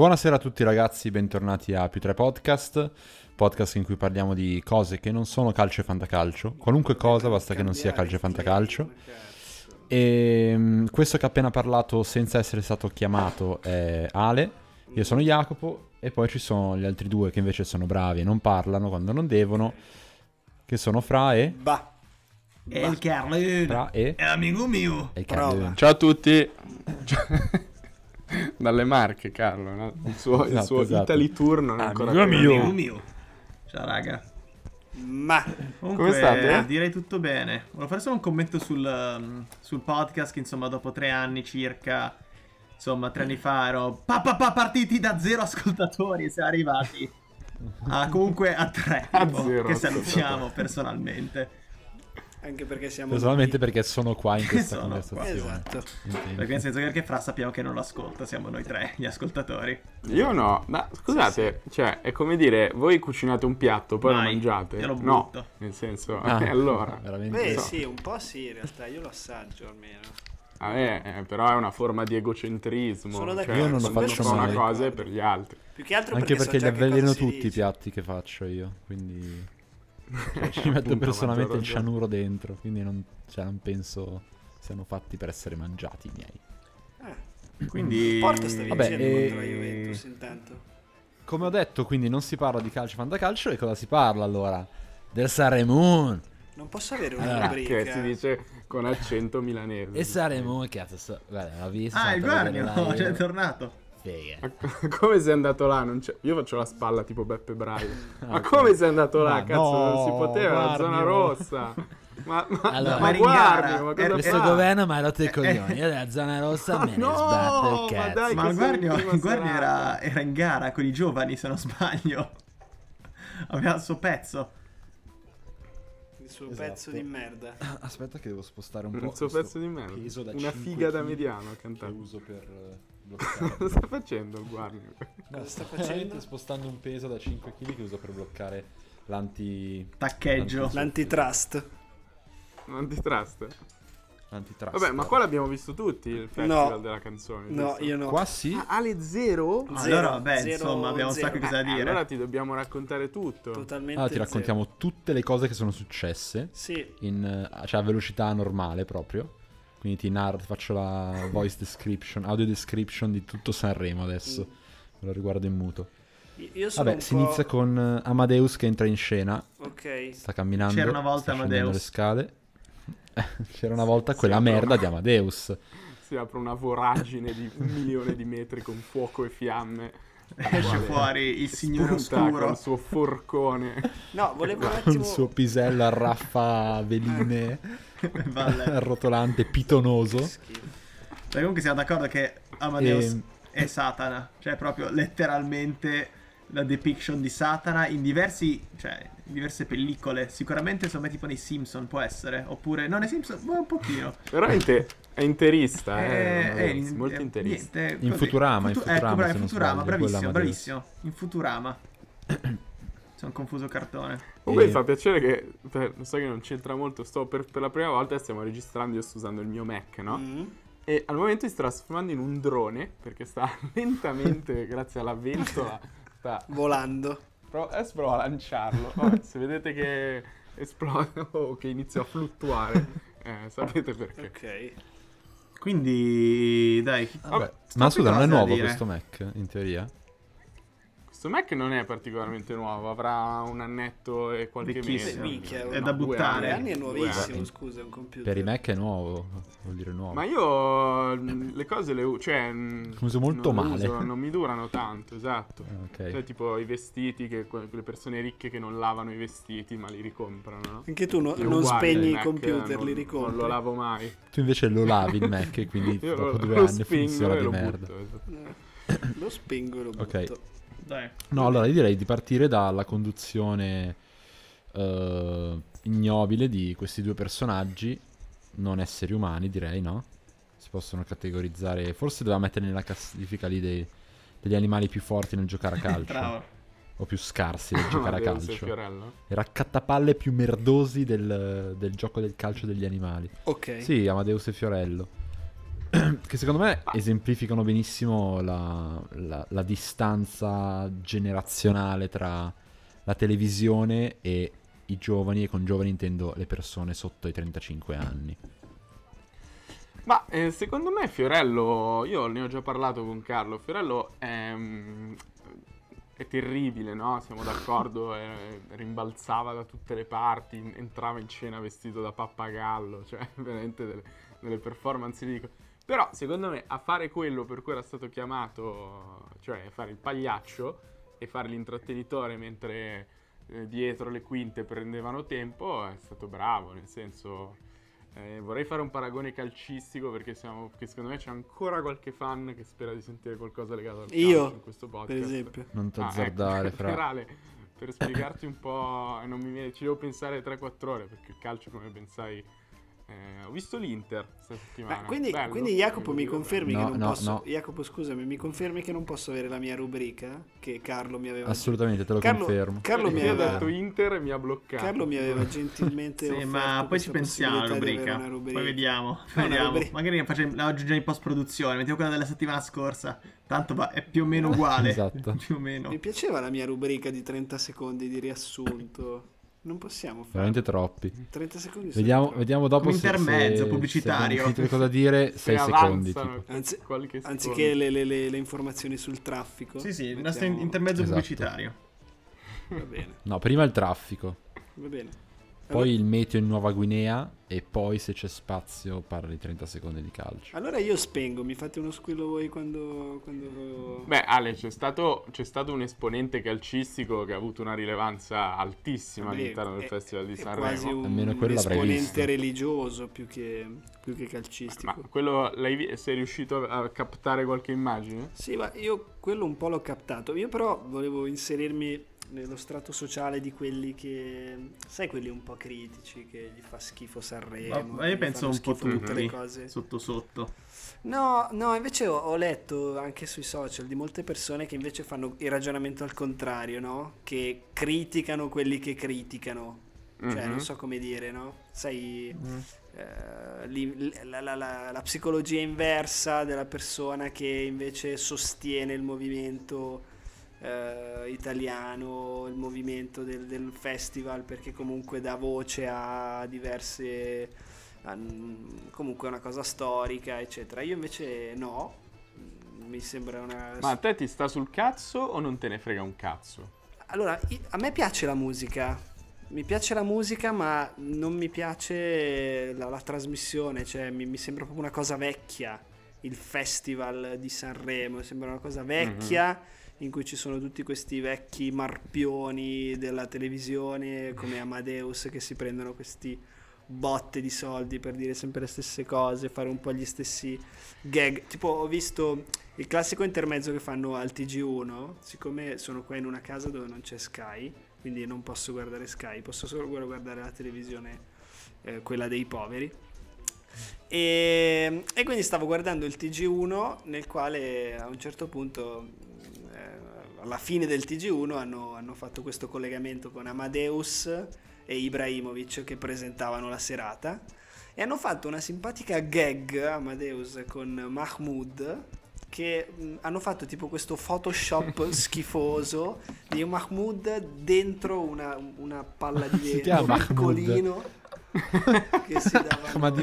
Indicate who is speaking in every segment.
Speaker 1: Buonasera a tutti ragazzi, bentornati a Più 3 Podcast, podcast in cui parliamo di cose che non sono calcio e fantacalcio, qualunque cosa basta che non sia calcio e fantacalcio. E mm, questo che ha appena parlato senza essere stato chiamato è Ale, io sono Jacopo e poi ci sono gli altri due che invece sono bravi e non parlano quando non devono, che sono Fra e...
Speaker 2: Bah.
Speaker 3: E il Carlone
Speaker 1: Fra e...
Speaker 3: è amico mio.
Speaker 1: e. Carlo.
Speaker 4: Ciao a tutti. Dalle Marche, Carlo. no? Il suo, il
Speaker 1: Esatto,
Speaker 4: suo
Speaker 1: esatto.
Speaker 4: Italy Tour non è ancora
Speaker 1: Amico mio.
Speaker 3: Amico mio. Ciao raga.
Speaker 2: Ma
Speaker 3: Comunque,
Speaker 4: Come state?
Speaker 3: Direi tutto bene. Volevo fare solo un commento sul, um, sul podcast che insomma dopo tre anni circa, insomma tre anni fa ero pa, pa, pa, partiti da zero ascoltatori e siamo arrivati a, comunque a tre.
Speaker 4: A
Speaker 3: tipo,
Speaker 4: zero
Speaker 3: che salutiamo personalmente.
Speaker 2: Anche perché siamo
Speaker 1: Personalmente
Speaker 2: pochi.
Speaker 1: perché sono qua in questa
Speaker 3: Sono qua.
Speaker 1: conversazione.
Speaker 2: Esatto.
Speaker 1: Intendi?
Speaker 3: Perché nel senso che anche Fra sappiamo che non lo ascolta, siamo noi tre gli ascoltatori.
Speaker 4: Io no, ma scusate, cioè è come dire, voi cucinate un piatto, poi
Speaker 3: Mai.
Speaker 4: lo mangiate.
Speaker 3: Io lo
Speaker 4: no,
Speaker 3: butto.
Speaker 4: nel senso,
Speaker 1: Ah,
Speaker 4: allora.
Speaker 1: veramente.
Speaker 2: Beh,
Speaker 4: so.
Speaker 2: sì, un po' sì, in realtà io lo assaggio almeno.
Speaker 4: Ah, eh, eh, però è una forma di egocentrismo.
Speaker 2: Sono
Speaker 4: cioè,
Speaker 2: d'accordo,
Speaker 1: Io non lo faccio
Speaker 4: fa una
Speaker 1: mai.
Speaker 4: cosa per gli altri.
Speaker 2: Più che altro
Speaker 1: Anche perché,
Speaker 2: so
Speaker 1: li
Speaker 2: già che
Speaker 1: avveleno tutti i
Speaker 2: dice.
Speaker 1: piatti che faccio io, quindi cioè, ci metto personalmente il cianuro dentro, quindi non, cioè, non penso siano fatti per essere mangiati i miei.
Speaker 2: Eh,
Speaker 3: Quindi...
Speaker 2: Porto sta
Speaker 1: Vabbè,
Speaker 2: vincendo
Speaker 1: e-
Speaker 2: contro la Juventus intanto.
Speaker 1: Come ho detto, quindi non si parla di calcio fantacalcio e cosa si parla allora? Del Saremun!
Speaker 2: Non posso avere una
Speaker 1: Ah,
Speaker 2: rubrica.
Speaker 4: Che si dice con accento milanese.
Speaker 1: E Saremun, cazzo, so... guarda, l'ho visto.
Speaker 3: Ah, il
Speaker 1: sono andato a vedere
Speaker 3: Guarnio,
Speaker 1: live.
Speaker 3: c'è tornato.
Speaker 1: Figa.
Speaker 4: Ma come sei andato là? Non c'è- Io faccio la spalla tipo Beppe Braio. Ma
Speaker 1: ok.
Speaker 4: come sei andato là?
Speaker 1: Ma
Speaker 4: Cazzo, non si
Speaker 1: no,
Speaker 4: poteva, la
Speaker 1: Guardio.
Speaker 4: zona rossa. Ma, ma,
Speaker 1: Allora,
Speaker 4: ma
Speaker 3: ma
Speaker 4: guardi, ma
Speaker 3: eh,
Speaker 4: cosa
Speaker 1: Questo
Speaker 4: fa?
Speaker 1: governo mi ha rotto i coglioni. Io della zona rossa me ne
Speaker 4: No,
Speaker 1: sbatto il
Speaker 4: ma
Speaker 1: cazzo.
Speaker 4: dai,
Speaker 3: Ma
Speaker 4: che
Speaker 3: Guardio
Speaker 4: serata.
Speaker 3: era, era in gara con i giovani, se non sbaglio. Aveva il suo pezzo.
Speaker 2: Il suo
Speaker 1: Esatto.
Speaker 2: pezzo di merda.
Speaker 1: Aspetta che devo spostare un po'.
Speaker 4: Il suo pezzo di merda. Una
Speaker 1: 5
Speaker 4: figa da mediano
Speaker 1: Che
Speaker 4: cantare.
Speaker 1: uso per eh, bloccare.
Speaker 4: Cosa sta facendo il Guardio?
Speaker 1: No,
Speaker 2: sta facendo?
Speaker 1: veramente spostando un peso da 5 kg che uso per bloccare l'anti...
Speaker 3: Taccheggio.
Speaker 2: L'antitrust.
Speaker 4: Antitrust.
Speaker 1: l'antitrust.
Speaker 4: Vabbè, ma qua l'abbiamo visto tutti il festival
Speaker 2: No.
Speaker 4: della canzone.
Speaker 2: No,
Speaker 4: giusto?
Speaker 2: io no.
Speaker 1: Qua sì.
Speaker 4: Ah, Ale zero?
Speaker 2: Zero,
Speaker 3: Allora, vabbè,
Speaker 2: zero,
Speaker 3: insomma, abbiamo un
Speaker 2: zero.
Speaker 3: sacco di cosa da
Speaker 4: Eh,
Speaker 3: dire.
Speaker 4: allora ti dobbiamo raccontare tutto.
Speaker 2: Totalmente
Speaker 1: Allora ti
Speaker 2: zero.
Speaker 1: raccontiamo tutte le cose che sono successe
Speaker 2: Sì,
Speaker 1: in, eh, cioè a velocità normale proprio. Quindi ti narro, ti faccio la voice description, audio description di tutto Sanremo adesso. Me lo riguardo in muto.
Speaker 2: io sono
Speaker 1: Vabbè,
Speaker 2: un
Speaker 1: si
Speaker 2: po'...
Speaker 1: inizia con eh, Amadeus che entra in scena,
Speaker 2: Ok.
Speaker 1: sta camminando,
Speaker 3: C'era una volta Amadeus.
Speaker 1: le scale. C'era una volta quella
Speaker 4: apre
Speaker 1: merda
Speaker 4: una-
Speaker 1: di Amadeus.
Speaker 4: Si apre una voragine di un milione di metri con fuoco e fiamme.
Speaker 3: Esce fuori il signore
Speaker 4: Spunta
Speaker 3: oscuro.
Speaker 4: Con il suo forcone.
Speaker 2: No, volevo un
Speaker 1: Con
Speaker 2: attimo...
Speaker 1: il suo pisello a raffa veline,
Speaker 3: Valle.
Speaker 1: arrotolante, pitonoso.
Speaker 3: Beh, comunque siamo d'accordo che Amadeus
Speaker 1: Ehm.
Speaker 3: è Satana. Cioè, proprio letteralmente la depiction di Satana in diversi. Cioè, in diverse pellicole. Sicuramente, insomma, tipo nei Simpson può essere. Oppure. No, nei Simpson, boh, un pochino.
Speaker 4: Però è, inte- è interista, eh.
Speaker 3: Eh,
Speaker 4: Amadeus,
Speaker 3: in-
Speaker 4: molto
Speaker 3: eh,
Speaker 4: interista.
Speaker 3: niente,
Speaker 1: In. Futurama, in
Speaker 3: Futu-
Speaker 1: Futurama,
Speaker 3: ecco, bravo,
Speaker 1: se
Speaker 3: in
Speaker 1: non
Speaker 3: Futurama,
Speaker 1: sbaglio,
Speaker 3: bravissimo, bravissimo. In Futurama. Sono confuso cartone.
Speaker 4: Comunque
Speaker 1: E-
Speaker 4: mi fa piacere che, per- so che non c'entra molto, sto per, per la prima volta stiamo registrando, io sto usando il mio Mac, no?
Speaker 2: Mm.
Speaker 4: E al momento si sta trasformando in un drone, perché sta lentamente, grazie alla ventola, sta...
Speaker 2: Volando.
Speaker 4: Pro- adesso provo a lanciarlo. Vabbè, se vedete che esplode o che inizia a fluttuare, eh, sapete perché.
Speaker 2: Ok.
Speaker 3: Quindi, dai.
Speaker 1: Vabbè, ma scusa, non è nuovo questo Mac, in teoria?
Speaker 4: Questo Mac non è particolarmente nuovo, avrà un annetto e qualche mese.
Speaker 2: Minchia,
Speaker 3: È
Speaker 2: no,
Speaker 3: da
Speaker 4: due
Speaker 3: buttare.
Speaker 2: Tre
Speaker 4: anni.
Speaker 2: è
Speaker 4: Due
Speaker 2: nuovissimo,
Speaker 4: anni.
Speaker 2: scusa, è un computer.
Speaker 1: Per i Mac è nuovo, vuol dire nuovo.
Speaker 4: Ma io mm, le cose le uso, cioè... mm,
Speaker 1: Uso molto
Speaker 4: non le
Speaker 1: male.
Speaker 4: uso, non mi durano tanto, esatto.
Speaker 1: Ah, ok.
Speaker 4: Cioè, tipo i vestiti, che quelle persone ricche che non lavano i vestiti ma li ricomprano, no?
Speaker 2: Anche tu no- non
Speaker 4: uguale,
Speaker 2: spegni
Speaker 4: il
Speaker 2: i
Speaker 4: Mac,
Speaker 2: computer,
Speaker 4: non-
Speaker 2: li ricompri.
Speaker 4: Non lo lavo mai.
Speaker 1: Tu invece lo lavi il Mac e quindi dopo
Speaker 4: lo,
Speaker 1: due
Speaker 4: lo
Speaker 1: anni
Speaker 4: spingo
Speaker 1: funziona
Speaker 4: e
Speaker 1: di
Speaker 4: lo
Speaker 1: merda.
Speaker 4: butto, esatto.
Speaker 2: Eh, Lo spingo e lo butto.
Speaker 1: Ok.
Speaker 3: Dai.
Speaker 1: No, allora io direi di partire dalla conduzione eh, ignobile di questi due personaggi, non esseri umani direi, no? Si possono categorizzare, forse doveva mettere nella classifica lì dei- degli animali più forti nel giocare a calcio,
Speaker 3: Bravo.
Speaker 1: o più scarsi nel giocare a
Speaker 4: Amadeus e
Speaker 1: calcio.
Speaker 4: Fiorello.
Speaker 1: I raccattapalle più merdosi del, del gioco del calcio degli animali.
Speaker 2: Ok.
Speaker 1: Sì, Amadeus e Fiorello. che secondo me esemplificano benissimo la, la- la distanza generazionale tra la televisione e i giovani, e con giovani intendo le persone sotto i 35 anni.
Speaker 4: Ma eh, secondo me Fiorello, io ne ho già parlato con Carlo, Fiorello è, mm, è terribile, no? Siamo d'accordo, eh, rimbalzava da tutte le parti, entrava in scena vestito da pappagallo, cioè veramente delle, delle performance ridicole. Però secondo me a fare quello per cui era stato chiamato, cioè fare il pagliaccio e fare l'intrattenitore mentre eh, dietro le quinte prendevano tempo, è stato bravo, nel senso... Eh, vorrei fare un paragone calcistico perché, siamo, perché secondo me c'è ancora qualche fan che spera di sentire qualcosa legato al calcio
Speaker 2: Io,
Speaker 4: in questo podcast.
Speaker 2: Per esempio.
Speaker 1: Non ti
Speaker 4: Ah,
Speaker 1: azzardare,
Speaker 4: ecco,
Speaker 1: fra.
Speaker 4: generale, per spiegarti un po', non mi viene, ci devo pensare 3-4 ore perché il calcio, come ben sai, eh, ho visto l'Inter questa settimana.
Speaker 2: Ma quindi, quindi Jacopo mi confermi
Speaker 1: No,
Speaker 2: che non
Speaker 1: no,
Speaker 2: posso.
Speaker 1: no.
Speaker 2: Jacopo, scusami, mi confermi che non posso avere la mia rubrica? Che Carlo mi aveva.
Speaker 1: Assolutamente, te lo
Speaker 2: Carlo-
Speaker 1: confermo.
Speaker 2: Carlo mi aveva.
Speaker 4: detto Inter e mi ha bloccato.
Speaker 2: Carlo mi aveva gentilmente
Speaker 3: Sì, ma poi ci pensiamo alla rubrica.
Speaker 2: rubrica.
Speaker 3: Poi vediamo. Vediamo.
Speaker 2: rubrica-
Speaker 3: Magari la facciamo- la aggiungiamo in post produzione. Mettiamo quella della settimana scorsa. Tanto va- è più o meno uguale.
Speaker 1: Esatto.
Speaker 3: Più o meno.
Speaker 2: Mi piaceva la mia rubrica di 30 secondi di riassunto. Non possiamo fare
Speaker 1: Veramente troppi.
Speaker 2: 30 secondi.
Speaker 1: Vediamo,
Speaker 2: troppo.
Speaker 1: vediamo dopo se,
Speaker 3: intermezzo
Speaker 1: se,
Speaker 3: pubblicitario.
Speaker 1: Se cosa dire,
Speaker 4: Se
Speaker 1: 6 secondi.
Speaker 2: Anzi-. Anziché le, le- le- le informazioni sul traffico.
Speaker 3: Sì, sì, il
Speaker 2: mettiamo-
Speaker 3: nostro intermezzo
Speaker 1: Esatto.
Speaker 3: pubblicitario.
Speaker 2: Va bene,
Speaker 1: No, prima il traffico,
Speaker 2: va bene.
Speaker 1: Poi il meteo in Nuova Guinea e poi se c'è spazio parli 30 secondi di calcio.
Speaker 2: Allora io spengo, mi fate uno squillo voi quando... quando...
Speaker 4: Beh, Ale, c'è stato, c'è stato un esponente calcistico che ha avuto una rilevanza altissima
Speaker 2: Vabbè,
Speaker 4: all'interno del
Speaker 2: è-
Speaker 4: Festival di
Speaker 2: è quasi
Speaker 4: Sanremo.
Speaker 2: un
Speaker 1: Almeno quello l'avrei
Speaker 2: esponente
Speaker 1: visto.
Speaker 2: religioso più che, più che
Speaker 4: Ma
Speaker 2: calcistico.
Speaker 4: quello l'hai sei riuscito a captare qualche immagine?
Speaker 2: Sì, ma io quello un po' l'ho captato. Io però volevo inserirmi nello strato sociale di quelli che... Sai quelli un po' critici, che gli fa schifo Sanremo.
Speaker 3: Ma io penso un po'
Speaker 2: tutte le cose.
Speaker 3: Sotto sotto.
Speaker 2: No, no, invece ho, ho letto anche sui social di molte persone che invece fanno il ragionamento al contrario, no? Che criticano quelli che criticano. Cioè,
Speaker 4: Mhm.
Speaker 2: non so come dire, no? Sai, eh, li- la, la- la- la psicologia inversa della persona che invece sostiene il movimento eh, italiano, il movimento del, del festival, perché comunque dà voce a diverse... a- comunque è una cosa storica, eccetera. Io invece no, mi sembra una...
Speaker 4: Ma a te ti sta sul cazzo o non te ne frega un cazzo?
Speaker 2: Allora, a me piace la musica. Mi piace la musica, ma non mi piace la, la trasmissione. Cioè, mi, mi sembra proprio una cosa vecchia. Il festival di Sanremo sembra una cosa vecchia. In cui ci sono tutti questi vecchi marpioni della televisione, come Amadeus, che si prendono questi botte di soldi per dire sempre le stesse cose, fare un po' gli stessi gag. Tipo, ho visto il classico intermezzo che fanno al TG1, siccome sono qua in una casa dove non c'è Sky, quindi non posso guardare Sky, posso solo guardare la televisione, eh, quella dei poveri. E, e quindi stavo guardando il TG1 nel quale a un certo punto, alla fine del TG1, hanno, hanno fatto questo collegamento con Amadeus e Ibrahimovic che presentavano la serata e hanno fatto una simpatica gag Amadeus con Mahmood che mh, hanno fatto tipo questo Photoshop schifoso di Mahmood dentro una, una palla di
Speaker 1: Si
Speaker 2: vetro piccolino che si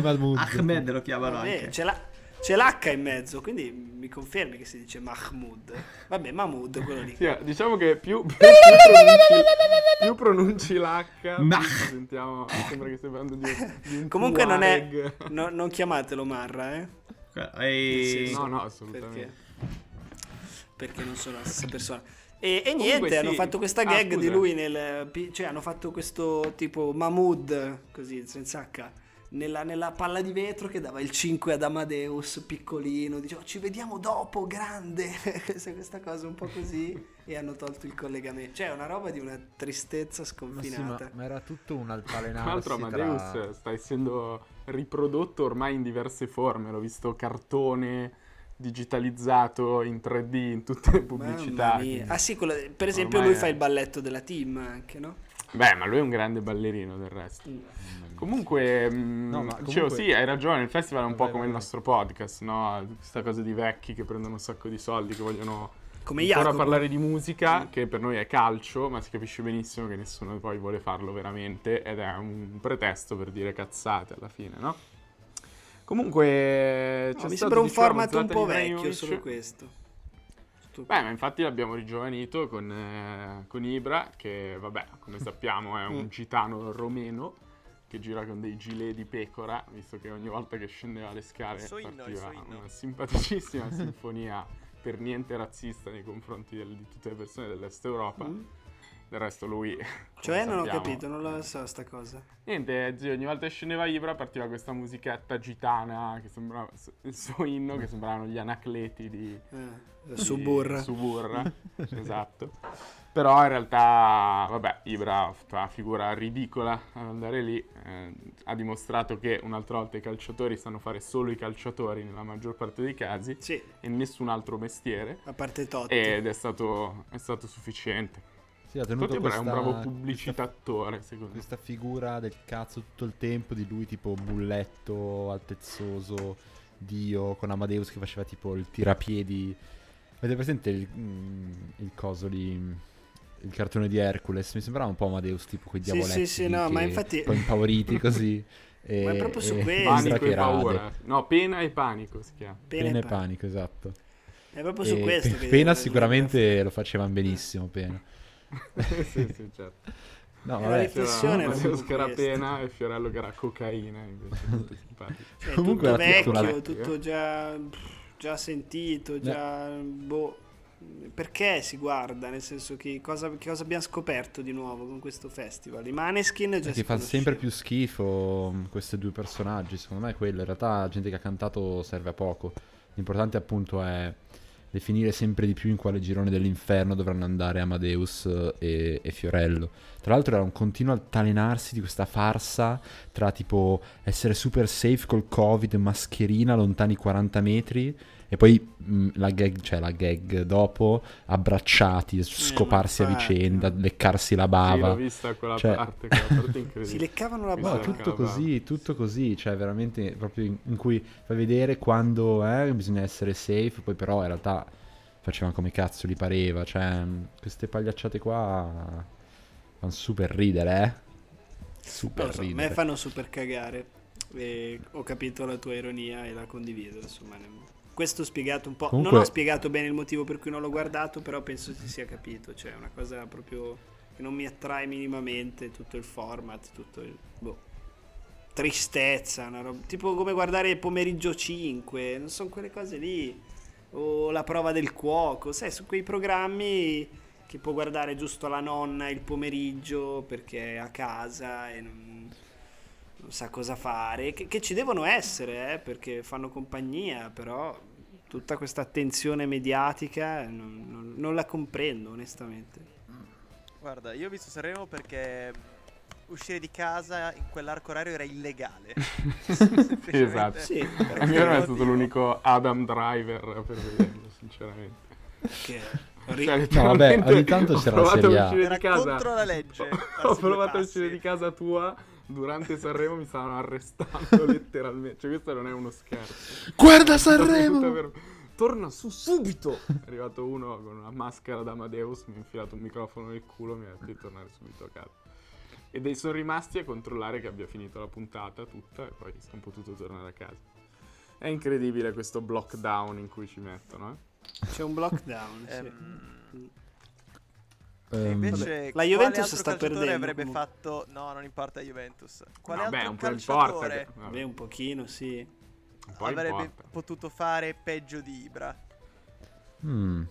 Speaker 1: Mahmood.
Speaker 3: Ahmed lo chiamano
Speaker 2: Vabbè,
Speaker 3: anche.
Speaker 2: c'è, la- c'è l'H in mezzo, quindi mi confermi che si dice Mahmoud. Vabbè, Mahmoud, quello lì.
Speaker 4: Sì, diciamo che più, più, pronunci, più pronunci l'H, più sentiamo, sembra che stia parlando di, di un
Speaker 2: Comunque non è... No- non chiamatelo Marra, eh?
Speaker 3: E...
Speaker 4: No, no, assolutamente.
Speaker 2: Perché? Perché non sono la stessa persona. E, e
Speaker 4: Comunque
Speaker 2: niente,
Speaker 4: sì.
Speaker 2: hanno fatto questa
Speaker 4: Ah,
Speaker 2: gag di
Speaker 4: scusa.
Speaker 2: lui nel... Cioè, hanno fatto questo tipo Mahmood, così, senza H. Nella, nella palla di vetro che dava il 5 ad Amadeus piccolino, diceva ci vediamo dopo, grande, questa, questa cosa un po' così e hanno tolto il collegamento. Cioè è una roba di una tristezza
Speaker 1: Ma, sì, ma,
Speaker 2: sconfinata.
Speaker 1: ma era tutto un
Speaker 4: Tra
Speaker 1: altalenarsi
Speaker 4: l'altro Amadeus
Speaker 1: tra...
Speaker 4: sta essendo riprodotto ormai in diverse forme, l'ho visto cartone digitalizzato in 3D in tutte le pubblicità.
Speaker 2: Ah sì, quello- per esempio
Speaker 4: Ormai
Speaker 2: lui
Speaker 4: è-
Speaker 2: fa il balletto della team anche, no?
Speaker 4: Beh, ma lui è un grande ballerino del resto.
Speaker 2: Mm.
Speaker 4: Comunque, mh,
Speaker 1: No, ma
Speaker 4: dicevo,
Speaker 1: comunque-
Speaker 4: sì, hai ragione, il festival è un po'
Speaker 1: Vai,
Speaker 4: come
Speaker 1: vai,
Speaker 4: il nostro podcast, no? Questa cosa di vecchi che prendono un sacco di soldi, che vogliono
Speaker 2: Come
Speaker 4: ancora
Speaker 2: Jacopo.
Speaker 4: parlare di musica, che per noi è calcio, ma si capisce benissimo che nessuno poi vuole farlo veramente ed è un pretesto per dire cazzate alla fine, no? Comunque, c'è
Speaker 2: No, mi
Speaker 4: stato,
Speaker 2: sembra un
Speaker 4: diciamo,
Speaker 2: format un po' vecchio, solo questo.
Speaker 4: Beh, ma infatti l'abbiamo rigiovanito con, eh, con Ibra, che vabbè, come sappiamo è un
Speaker 2: Mm.
Speaker 4: gitano romeno che gira con dei gilet di pecora, visto che ogni volta che scendeva le scale
Speaker 5: il
Speaker 4: partiva
Speaker 5: inno.
Speaker 4: una simpaticissima sinfonia per niente razzista nei confronti del- di tutte le persone dell'Est Europa.
Speaker 2: Mm.
Speaker 4: Del resto lui...
Speaker 2: Cioè, non ho
Speaker 4: sappiamo-
Speaker 2: capito, non lo so sta cosa.
Speaker 4: Niente, zio, ogni volta che scendeva Ibra partiva questa musichetta gitana, che sembrava il suo inno, che sembravano gli anacleti di,
Speaker 2: Eh,
Speaker 4: di
Speaker 2: Suburra.
Speaker 4: Suburra, esatto. Però in realtà, vabbè, Ibra fa una figura ridicola ad andare lì. eh, ha dimostrato che un'altra volta i calciatori sanno fare solo i calciatori nella maggior parte dei casi
Speaker 2: Sì,
Speaker 4: e nessun altro mestiere.
Speaker 2: a parte Totti.
Speaker 4: Ed è stato, è stato sufficiente.
Speaker 1: Sì, ha tenuto
Speaker 4: Totti
Speaker 1: questa,
Speaker 4: è un bravo
Speaker 1: questa,
Speaker 4: pubbicitatore, secondo me.
Speaker 1: questa figura del cazzo tutto il tempo di lui tipo bulletto, altezzoso, dio, con Amadeus che faceva tipo il tirapiedi. Avete presente il, mm, il coso lì? Il cartone di Hercules? Mi sembrava un po' Amadeus, tipo quei
Speaker 2: Sì,
Speaker 1: diavoletti
Speaker 2: sì, sì, no,
Speaker 1: che-
Speaker 2: ma infatti-
Speaker 1: un po' impauriti così. e,
Speaker 2: Ma è proprio su questo.
Speaker 4: Panico
Speaker 1: che
Speaker 4: e
Speaker 1: rade.
Speaker 4: paura. No, pena e panico si chiama.
Speaker 2: Pena
Speaker 1: Pena
Speaker 2: e panico.
Speaker 1: panico, esatto.
Speaker 2: È proprio su
Speaker 1: E
Speaker 2: questo
Speaker 1: Pe-
Speaker 2: che
Speaker 1: Pena sicuramente lo facevano benissimo, Pena.
Speaker 4: sì, sì, certo.
Speaker 1: No,
Speaker 2: Eh, la
Speaker 1: vabbè.
Speaker 2: riflessione
Speaker 4: C'era
Speaker 2: era
Speaker 4: Matteo
Speaker 2: proprio
Speaker 4: che era
Speaker 2: questa.
Speaker 4: pena e Fiorello che era cocaina, invece molto simpatico.
Speaker 2: Cioè,
Speaker 1: Comunque
Speaker 2: tutto
Speaker 1: era tutto
Speaker 2: vecchio,
Speaker 1: una-
Speaker 2: tutto già, già sentito, già... Boh. Perché si guarda? Nel senso che cosa, che cosa abbiamo scoperto di nuovo con questo festival? I Maneskin già
Speaker 1: Che
Speaker 2: si
Speaker 1: fa sempre più schifo mh, questi due personaggi, secondo me è quello. In realtà la gente che ha cantato serve a poco. L'importante appunto è definire sempre di più in quale girone dell'inferno dovranno andare Amadeus eh, e, e Fiorello. Tra l'altro era un continuo altalenarsi di questa farsa tra tipo essere super safe col covid, mascherina lontani 40 metri e poi mh, la gag, cioè la gag dopo abbracciati, scoparsi a
Speaker 2: Eh, infatti,
Speaker 1: vicenda,
Speaker 2: no.
Speaker 1: leccarsi la
Speaker 4: Sì,
Speaker 1: bava.
Speaker 4: l'ho vista quella
Speaker 1: Cioè-
Speaker 4: parte, quella parte incredibile.
Speaker 2: Si leccavano la
Speaker 1: No,
Speaker 2: bava.
Speaker 4: che-
Speaker 1: tutto così, tutto così, cioè veramente proprio in, in cui fai vedere quando eh, bisogna essere safe, poi però in realtà facevano come cazzo gli pareva, cioè mh, queste pagliacciate qua fanno super ridere, eh. Super
Speaker 2: so, a me
Speaker 1: ridere.
Speaker 2: fanno super cagare. E ho capito la tua ironia e la condivido. Insomma, ne- questo ho spiegato un po'.
Speaker 1: Comunque-
Speaker 2: Non ho spiegato bene il motivo per cui non l'ho guardato, però penso si sia capito. Cioè, è una cosa proprio che non mi attrae minimamente. Tutto il format, tutto il. Boh. Tristezza, una roba- tipo come guardare pomeriggio 5, non sono quelle cose lì. O la prova del cuoco, sai, su quei programmi che può guardare giusto la nonna il pomeriggio perché è a casa e non, non sa cosa fare, che, che ci devono essere, eh, perché fanno compagnia, però tutta questa attenzione mediatica non, non- non la comprendo onestamente.
Speaker 5: Guarda, io ho visto Sanremo perché uscire di casa in quell'arco orario era illegale.
Speaker 4: esatto.
Speaker 2: Sì,
Speaker 4: A me non è stato l'unico Adam Driver per vederlo, sinceramente.
Speaker 2: che ri-
Speaker 4: Cioè,
Speaker 1: vabbè,
Speaker 4: letteralmente
Speaker 1: ogni tanto c'era la Serie
Speaker 4: a
Speaker 1: A.
Speaker 4: uscire
Speaker 5: Era
Speaker 4: di casa.
Speaker 5: contro la legge,
Speaker 4: Ho- provato a uscire di casa tua. Durante Sanremo mi stavano arrestando letteralmente. Cioè, questo non è uno scherzo.
Speaker 1: Guarda Sanremo!
Speaker 4: vero. Torna su subito! È arrivato uno con una maschera da Amadeus, mi ha infilato un microfono nel culo e mi ha detto di tornare subito a casa. E dei sono rimasti a controllare che abbia finito la puntata tutta e poi sono potuto tornare a casa. È incredibile questo lockdown in cui ci mettono, eh?
Speaker 2: c'è un lockdown. sì.
Speaker 5: Ehm,
Speaker 1: Ehm,
Speaker 5: invece,
Speaker 2: La Juventus sta perdendo,
Speaker 5: avrebbe
Speaker 2: comunque.
Speaker 5: fatto... No, non importa Juventus. Quale
Speaker 4: Vabbè,
Speaker 5: altro
Speaker 4: un po' importa.
Speaker 5: calciatore
Speaker 4: Che... vabbè,
Speaker 2: Beh, un pochino, sì.
Speaker 4: un po'
Speaker 5: avrebbe
Speaker 4: importa.
Speaker 5: potuto fare peggio di Ibra?
Speaker 1: mm.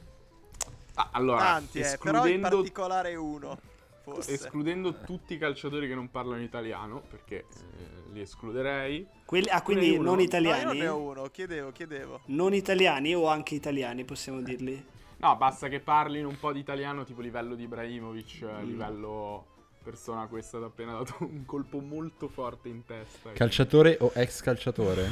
Speaker 4: Ah, allora,
Speaker 5: Tanti, eh, però in
Speaker 4: escludendo
Speaker 5: particolare uno, forse.
Speaker 4: Escludendo tutti i calciatori che non parlano italiano, perché eh, li escluderei.
Speaker 2: Quelli, ah, quindi non
Speaker 5: no, io
Speaker 2: italiani?
Speaker 5: non ne ho uno, chiedevo, chiedevo.
Speaker 2: Non italiani o anche italiani, possiamo dirli?
Speaker 4: No, basta che parlino un po' di italiano, tipo livello di Ibrahimovic, eh,
Speaker 2: Mm.
Speaker 4: livello persona a cui è stato appena dato un colpo molto forte in testa.
Speaker 1: Calciatore o ex calciatore?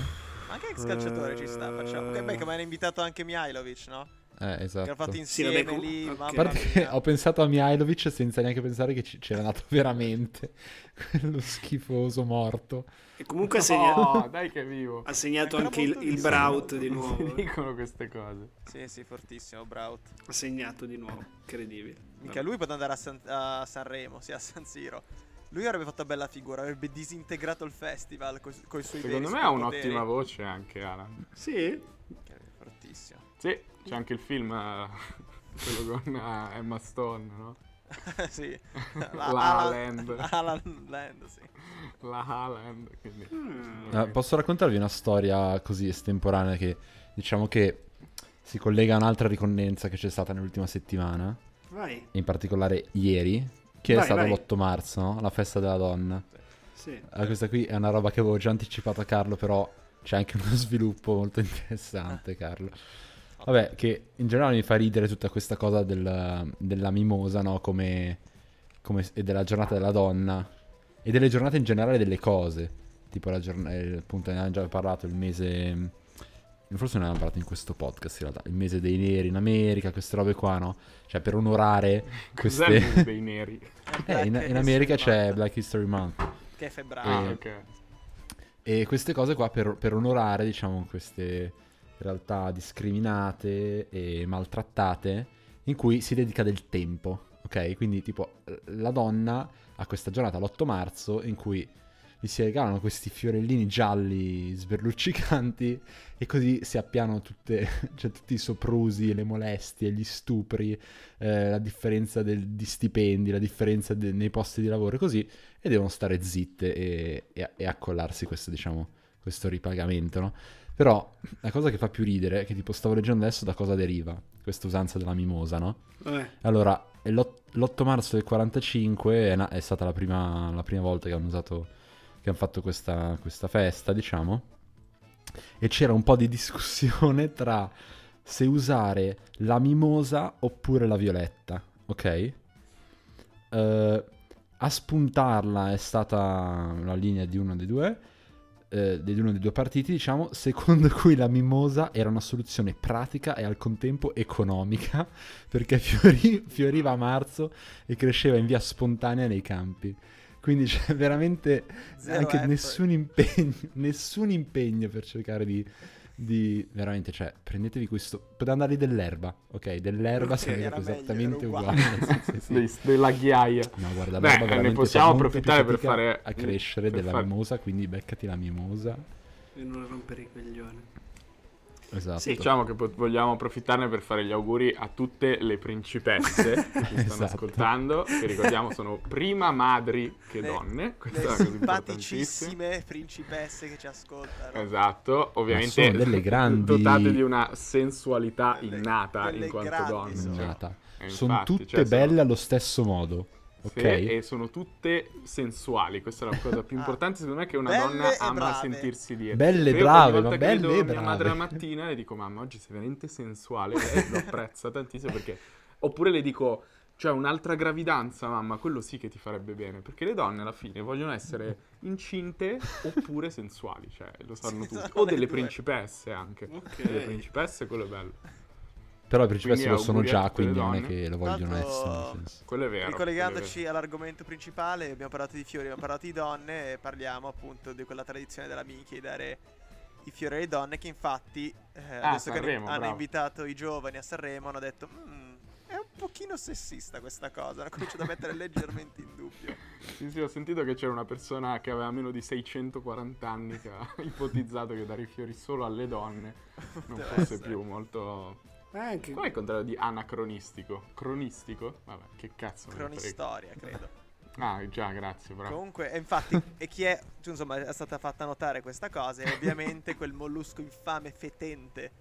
Speaker 5: Anche ex calciatore ci sta, facciamo.
Speaker 2: Eh.
Speaker 5: Che beh, che mi hanno invitato anche Mihailovic, no?
Speaker 1: Eh,
Speaker 5: Che hanno
Speaker 1: esatto.
Speaker 5: fatto
Speaker 2: Sì,
Speaker 5: insieme
Speaker 2: vabbè, com-
Speaker 5: lì,
Speaker 2: ok.
Speaker 1: A
Speaker 5: mamma
Speaker 1: parte che
Speaker 5: mia.
Speaker 1: ho pensato a Mihailovic senza neanche pensare che ci- c'era nato veramente quello schifoso morto.
Speaker 2: E comunque ha, segna-
Speaker 4: No, dai che è vivo.
Speaker 2: ha segnato anche il, il. Braut di
Speaker 4: Si
Speaker 2: nuovo. eh.
Speaker 4: dicono queste cose.
Speaker 5: Sì, sì, fortissimo, Braut.
Speaker 2: Ha segnato di nuovo. Incredibile.
Speaker 5: Mica lui poteva andare a, San- a Sanremo, sì, a San Siro. Lui avrebbe fatto bella figura, avrebbe disintegrato il festival con i suoi
Speaker 4: Secondo
Speaker 5: veri
Speaker 4: me ha un'ottima voce anche Alan.
Speaker 2: Sì?
Speaker 5: Fortissimo.
Speaker 4: Sì, c'è anche il film, eh, quello con eh, Emma Stone, no?
Speaker 5: sì.
Speaker 4: La Land.
Speaker 5: Alan Land, sì.
Speaker 4: La Haaland, quindi...
Speaker 2: Mm.
Speaker 1: Eh, posso raccontarvi una storia così estemporanea che diciamo che si collega a un'altra ricorrenza che c'è stata nell'ultima settimana,
Speaker 2: Vai.
Speaker 1: in particolare ieri, che è
Speaker 2: Vai,
Speaker 1: stato
Speaker 2: vai.
Speaker 1: l'8 marzo, no? la festa della donna.
Speaker 2: Sì.
Speaker 1: Eh, questa qui è una roba che avevo già anticipato a Carlo, però c'è anche uno sviluppo molto interessante, Carlo. Vabbè, che in generale mi fa ridere tutta questa cosa del- della mimosa, no? Come, come- e della giornata della donna e delle giornate in generale delle cose. Tipo la giornata, appunto, ne abbiamo già parlato, il mese... Forse non ne abbiamo parlato in questo podcast in realtà. Il mese dei neri in America, queste robe qua, no? Cioè, per onorare
Speaker 4: Cos'è
Speaker 1: queste...
Speaker 4: il film dei neri?
Speaker 1: Eh, in, in America c'è Black History Month.
Speaker 5: Che è
Speaker 4: Ah,
Speaker 5: febbraio.
Speaker 4: ok.
Speaker 1: E queste cose qua per, per onorare, diciamo, queste realtà discriminate e maltrattate in cui si dedica del tempo, ok? Quindi tipo la donna ha questa giornata l'8 marzo in cui gli si regalano questi fiorellini gialli sberluccicanti e così si appiano tutte, cioè, tutti i soprusi, le molestie, gli stupri, eh, la differenza del- di stipendi, la differenza de- nei posti di lavoro così e devono stare zitte e, e- e accollarsi questo, diciamo, questo ripagamento, no? Però la cosa che fa più ridere è che tipo stavo leggendo adesso da cosa deriva questa usanza della mimosa, no?
Speaker 2: Eh,
Speaker 1: Allora, è l'ot- l'8 marzo del 45 è, na- è stata la prima, la prima volta che hanno usato, che hanno fatto questa, questa festa, diciamo. E c'era un po' di discussione tra se usare la mimosa oppure la violetta, ok? Eh, a spuntarla è stata la linea di uno dei due, eh, di uno dei due partiti, diciamo, secondo cui la mimosa era una soluzione pratica e al contempo economica perché fiori- fioriva a marzo e cresceva in via spontanea nei campi. Quindi c'è veramente
Speaker 5: Zero
Speaker 1: anche
Speaker 5: effort.
Speaker 1: nessun impegno, nessun impegno per cercare di, di- veramente, cioè, prendetevi questo, potete dargli dell'erba, ok? Dell'erba
Speaker 2: Ok,
Speaker 1: sarebbe
Speaker 5: era meglio,
Speaker 1: esattamente uguale.
Speaker 5: uguale.
Speaker 1: sì, sì, sì.
Speaker 4: Della ghiaia.
Speaker 1: No, guarda,
Speaker 4: Beh,
Speaker 1: l'erba
Speaker 4: ne possiamo approfittare per fare-
Speaker 1: a crescere
Speaker 4: per
Speaker 1: della
Speaker 4: fare-
Speaker 1: mimosa, quindi beccati la mimosa.
Speaker 2: e non rompere i coglioni.
Speaker 1: Esatto.
Speaker 2: Sì.
Speaker 4: Diciamo che pot- vogliamo approfittarne per fare gli auguri a tutte le principesse che ci stanno
Speaker 1: Esatto.
Speaker 4: ascoltando, che ricordiamo sono prima madri che
Speaker 5: Le-
Speaker 4: donne. Questa
Speaker 5: Le simpaticissime principesse che ci ascoltano.
Speaker 4: Esatto, ovviamente
Speaker 1: sono delle grandi-
Speaker 4: dotate di una sensualità
Speaker 5: Delle-
Speaker 4: innata
Speaker 5: delle
Speaker 4: in quanto donne.
Speaker 5: sono.
Speaker 4: cioè.
Speaker 1: Innata. Sono
Speaker 4: infatti,
Speaker 1: tutte
Speaker 4: cioè, sono-
Speaker 1: belle allo stesso modo, ok?
Speaker 4: Sì, e sono tutte sensuali. Questa è la cosa più
Speaker 5: Ah.
Speaker 4: importante, secondo me, che una
Speaker 5: Belle
Speaker 4: donna ama
Speaker 5: brave.
Speaker 4: sentirsi dire.
Speaker 1: Belle e brave,
Speaker 4: ogni volta
Speaker 1: ma
Speaker 4: che
Speaker 1: belle
Speaker 4: vedo
Speaker 1: e
Speaker 4: mia madre la
Speaker 1: brave.
Speaker 4: mattina le dico, mamma, oggi sei veramente sensuale. E lo apprezza tantissimo perché... Oppure le dico, cioè, un'altra gravidanza, mamma, quello sì che ti farebbe bene. Perché le donne, alla fine, vogliono essere incinte oppure sensuali. Cioè, lo sanno
Speaker 5: Sì,
Speaker 4: tutti. O
Speaker 5: le
Speaker 4: delle
Speaker 5: due.
Speaker 4: principesse anche.
Speaker 2: Ok.
Speaker 4: Delle principesse, quello è bello.
Speaker 1: Però i principessi
Speaker 4: Quindi
Speaker 1: lo sono già,
Speaker 4: le
Speaker 1: quindi non è che lo vogliono
Speaker 5: Tanto-
Speaker 1: essere. nel senso.
Speaker 4: Quello è vero.
Speaker 5: Ricollegandoci all'argomento principale, abbiamo parlato di fiori, abbiamo parlato di donne e parliamo appunto di quella tradizione della Miki di dare i fiori alle donne che infatti eh,
Speaker 4: Ah,
Speaker 5: adesso che
Speaker 4: Sanremo,
Speaker 5: hanno
Speaker 4: bravo.
Speaker 5: invitato i giovani a Sanremo hanno detto "Mm, è un pochino sessista questa cosa, hanno cominciato a mettere leggermente in dubbio.
Speaker 4: Sì, sì, ho sentito che c'era una persona che aveva meno di 640 anni che ha ipotizzato che dare i fiori solo alle donne non
Speaker 5: Deve
Speaker 4: fosse
Speaker 5: essere.
Speaker 4: più molto...
Speaker 2: Eh, anche
Speaker 4: Qual è il contrario di anacronistico? Cronistico? Vabbè, che cazzo.
Speaker 5: Cronistoria, credo.
Speaker 4: Ah, già, grazie, bravo.
Speaker 5: Comunque, e infatti, e chi è, cioè, insomma, è stata fatta notare questa cosa e ovviamente quel mollusco infame fetente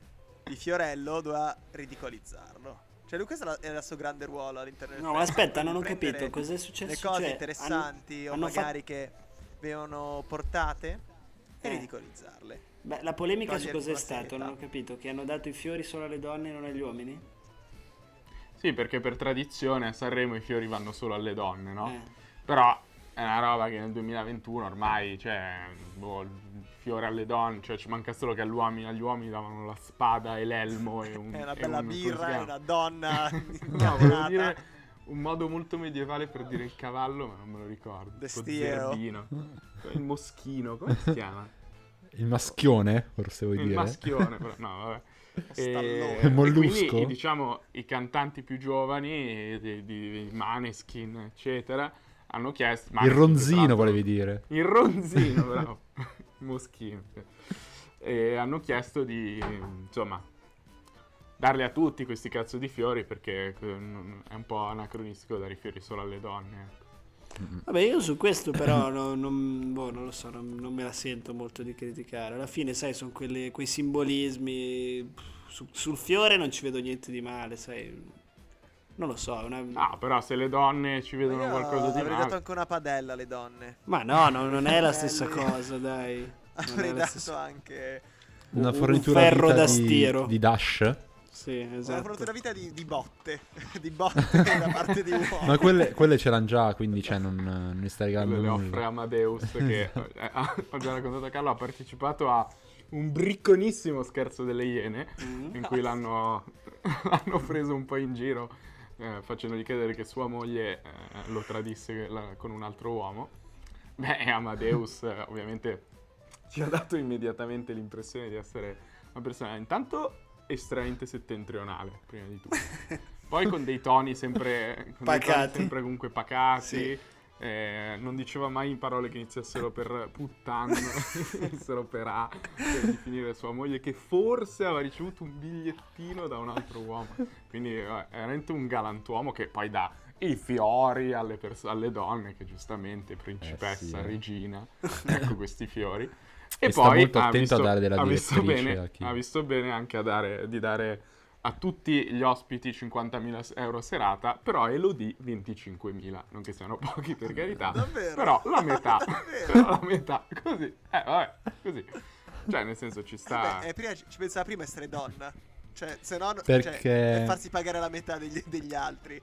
Speaker 5: di Fiorello doveva ridicolizzarlo. Cioè, lui questo era il suo grande ruolo all'interno del
Speaker 2: No, ma
Speaker 5: festival,
Speaker 2: aspetta, non ho capito cos'è successo.
Speaker 5: Le cose
Speaker 2: Cioè,
Speaker 5: interessanti
Speaker 2: hanno-
Speaker 5: o
Speaker 2: hanno
Speaker 5: magari
Speaker 2: fatto-
Speaker 5: che venivano portate e
Speaker 2: Eh.
Speaker 5: ridicolizzarle.
Speaker 2: Beh, la polemica su cos'è
Speaker 5: serietà.
Speaker 2: Non ho capito. Che hanno dato i fiori solo alle donne e non agli uomini?
Speaker 4: Sì, perché per tradizione a Sanremo i fiori vanno solo alle donne, no?
Speaker 2: Eh.
Speaker 4: Però è una roba che nel 2021 ormai, cioè, boh, il fiore alle donne, cioè ci manca solo che agli uomini, agli uomini davano la spada e l'elmo e un...
Speaker 5: È una
Speaker 4: e
Speaker 5: bella
Speaker 4: un- come si
Speaker 5: birra e una donna
Speaker 4: No, volevo dire un modo molto medievale per dire il cavallo, ma non me lo ricordo.
Speaker 5: Destiero.
Speaker 4: zerbino. Il moschino, come si chiama?
Speaker 1: Il maschione, forse vuoi
Speaker 4: il
Speaker 1: dire.
Speaker 4: maschione, però no, vabbè. E,
Speaker 1: Mollusco?
Speaker 4: e quindi diciamo i cantanti più giovani di, di Maneskin, eccetera, hanno chiesto
Speaker 1: Il ronzino volevi dire.
Speaker 4: Il ronzino, bravo. Il moschino. E hanno chiesto di, insomma, darli a tutti questi cazzo di fiori perché eh, è un po' anacronistico dare i fiori solo alle donne. Ecco.
Speaker 2: Vabbè, io su questo però no- non, boh, non lo so, non, non me la sento molto di criticare. Alla fine, sai, sono quelle- quei simbolismi. su- sul fiore non ci vedo niente di male, sai. Non lo so, una...
Speaker 4: Ah, però se le donne ci vedono qualcosa di
Speaker 5: avrei dato
Speaker 4: male...
Speaker 5: anche una padella alle donne.
Speaker 2: Ma no, no, non è la
Speaker 5: Belli.
Speaker 2: stessa cosa, dai. Non
Speaker 5: Avrei
Speaker 2: è la
Speaker 5: dato
Speaker 2: stessa-
Speaker 5: anche
Speaker 1: Una
Speaker 2: un
Speaker 1: fornitura a
Speaker 2: ferro da
Speaker 1: di,
Speaker 2: stiero.
Speaker 1: di Dash.
Speaker 2: Sì,
Speaker 5: una
Speaker 2: esatto.
Speaker 5: fortuna vita di, di botte. di botte da parte di uomo.
Speaker 1: Ma quelle, quelle c'erano già, quindi cioè, non, non mi stai regalando
Speaker 4: le
Speaker 1: nulla.
Speaker 4: offre Amadeus che eh, ha- ho già raccontato a Carlo ha partecipato a un bricconissimo scherzo delle iene
Speaker 2: Mm.
Speaker 4: in cui l'hanno l'hanno preso un po' in giro eh, facendogli credere che sua moglie eh, lo tradisse la- con un altro uomo beh e Amadeus eh, ovviamente ci ha dato immediatamente l'impressione di essere una persona intanto estremamente settentrionale prima di tutto poi con dei toni sempre con dei toni
Speaker 2: Pacati.
Speaker 4: sempre comunque pacati
Speaker 2: Sì.
Speaker 4: eh, non diceva mai parole che iniziassero per puttano, iniziassero per A, per definire sua moglie, che forse aveva ricevuto un bigliettino da un altro uomo. Quindi eh, è veramente un galantuomo che poi dà i fiori alle, pers- alle donne, che giustamente principessa,
Speaker 1: Eh sì, eh.
Speaker 4: regina, ecco questi fiori. E,
Speaker 1: E sta
Speaker 4: poi
Speaker 1: molto
Speaker 4: ha
Speaker 1: attento
Speaker 4: visto,
Speaker 1: a dare della
Speaker 4: ha visto bene,
Speaker 1: a chi-
Speaker 4: ha visto bene anche a dare, di dare a tutti gli ospiti 50.000 euro a serata, però Elodie 25.000, non che siano pochi per carità,
Speaker 5: Davvero?
Speaker 4: però la metà, però la metà, così, eh vabbè, così, cioè nel senso ci sta,
Speaker 5: Beh, eh, prima ci pensava prima essere donna. Cioè, se no, cioè,
Speaker 1: Perché-
Speaker 5: per farsi pagare la metà degli, degli altri.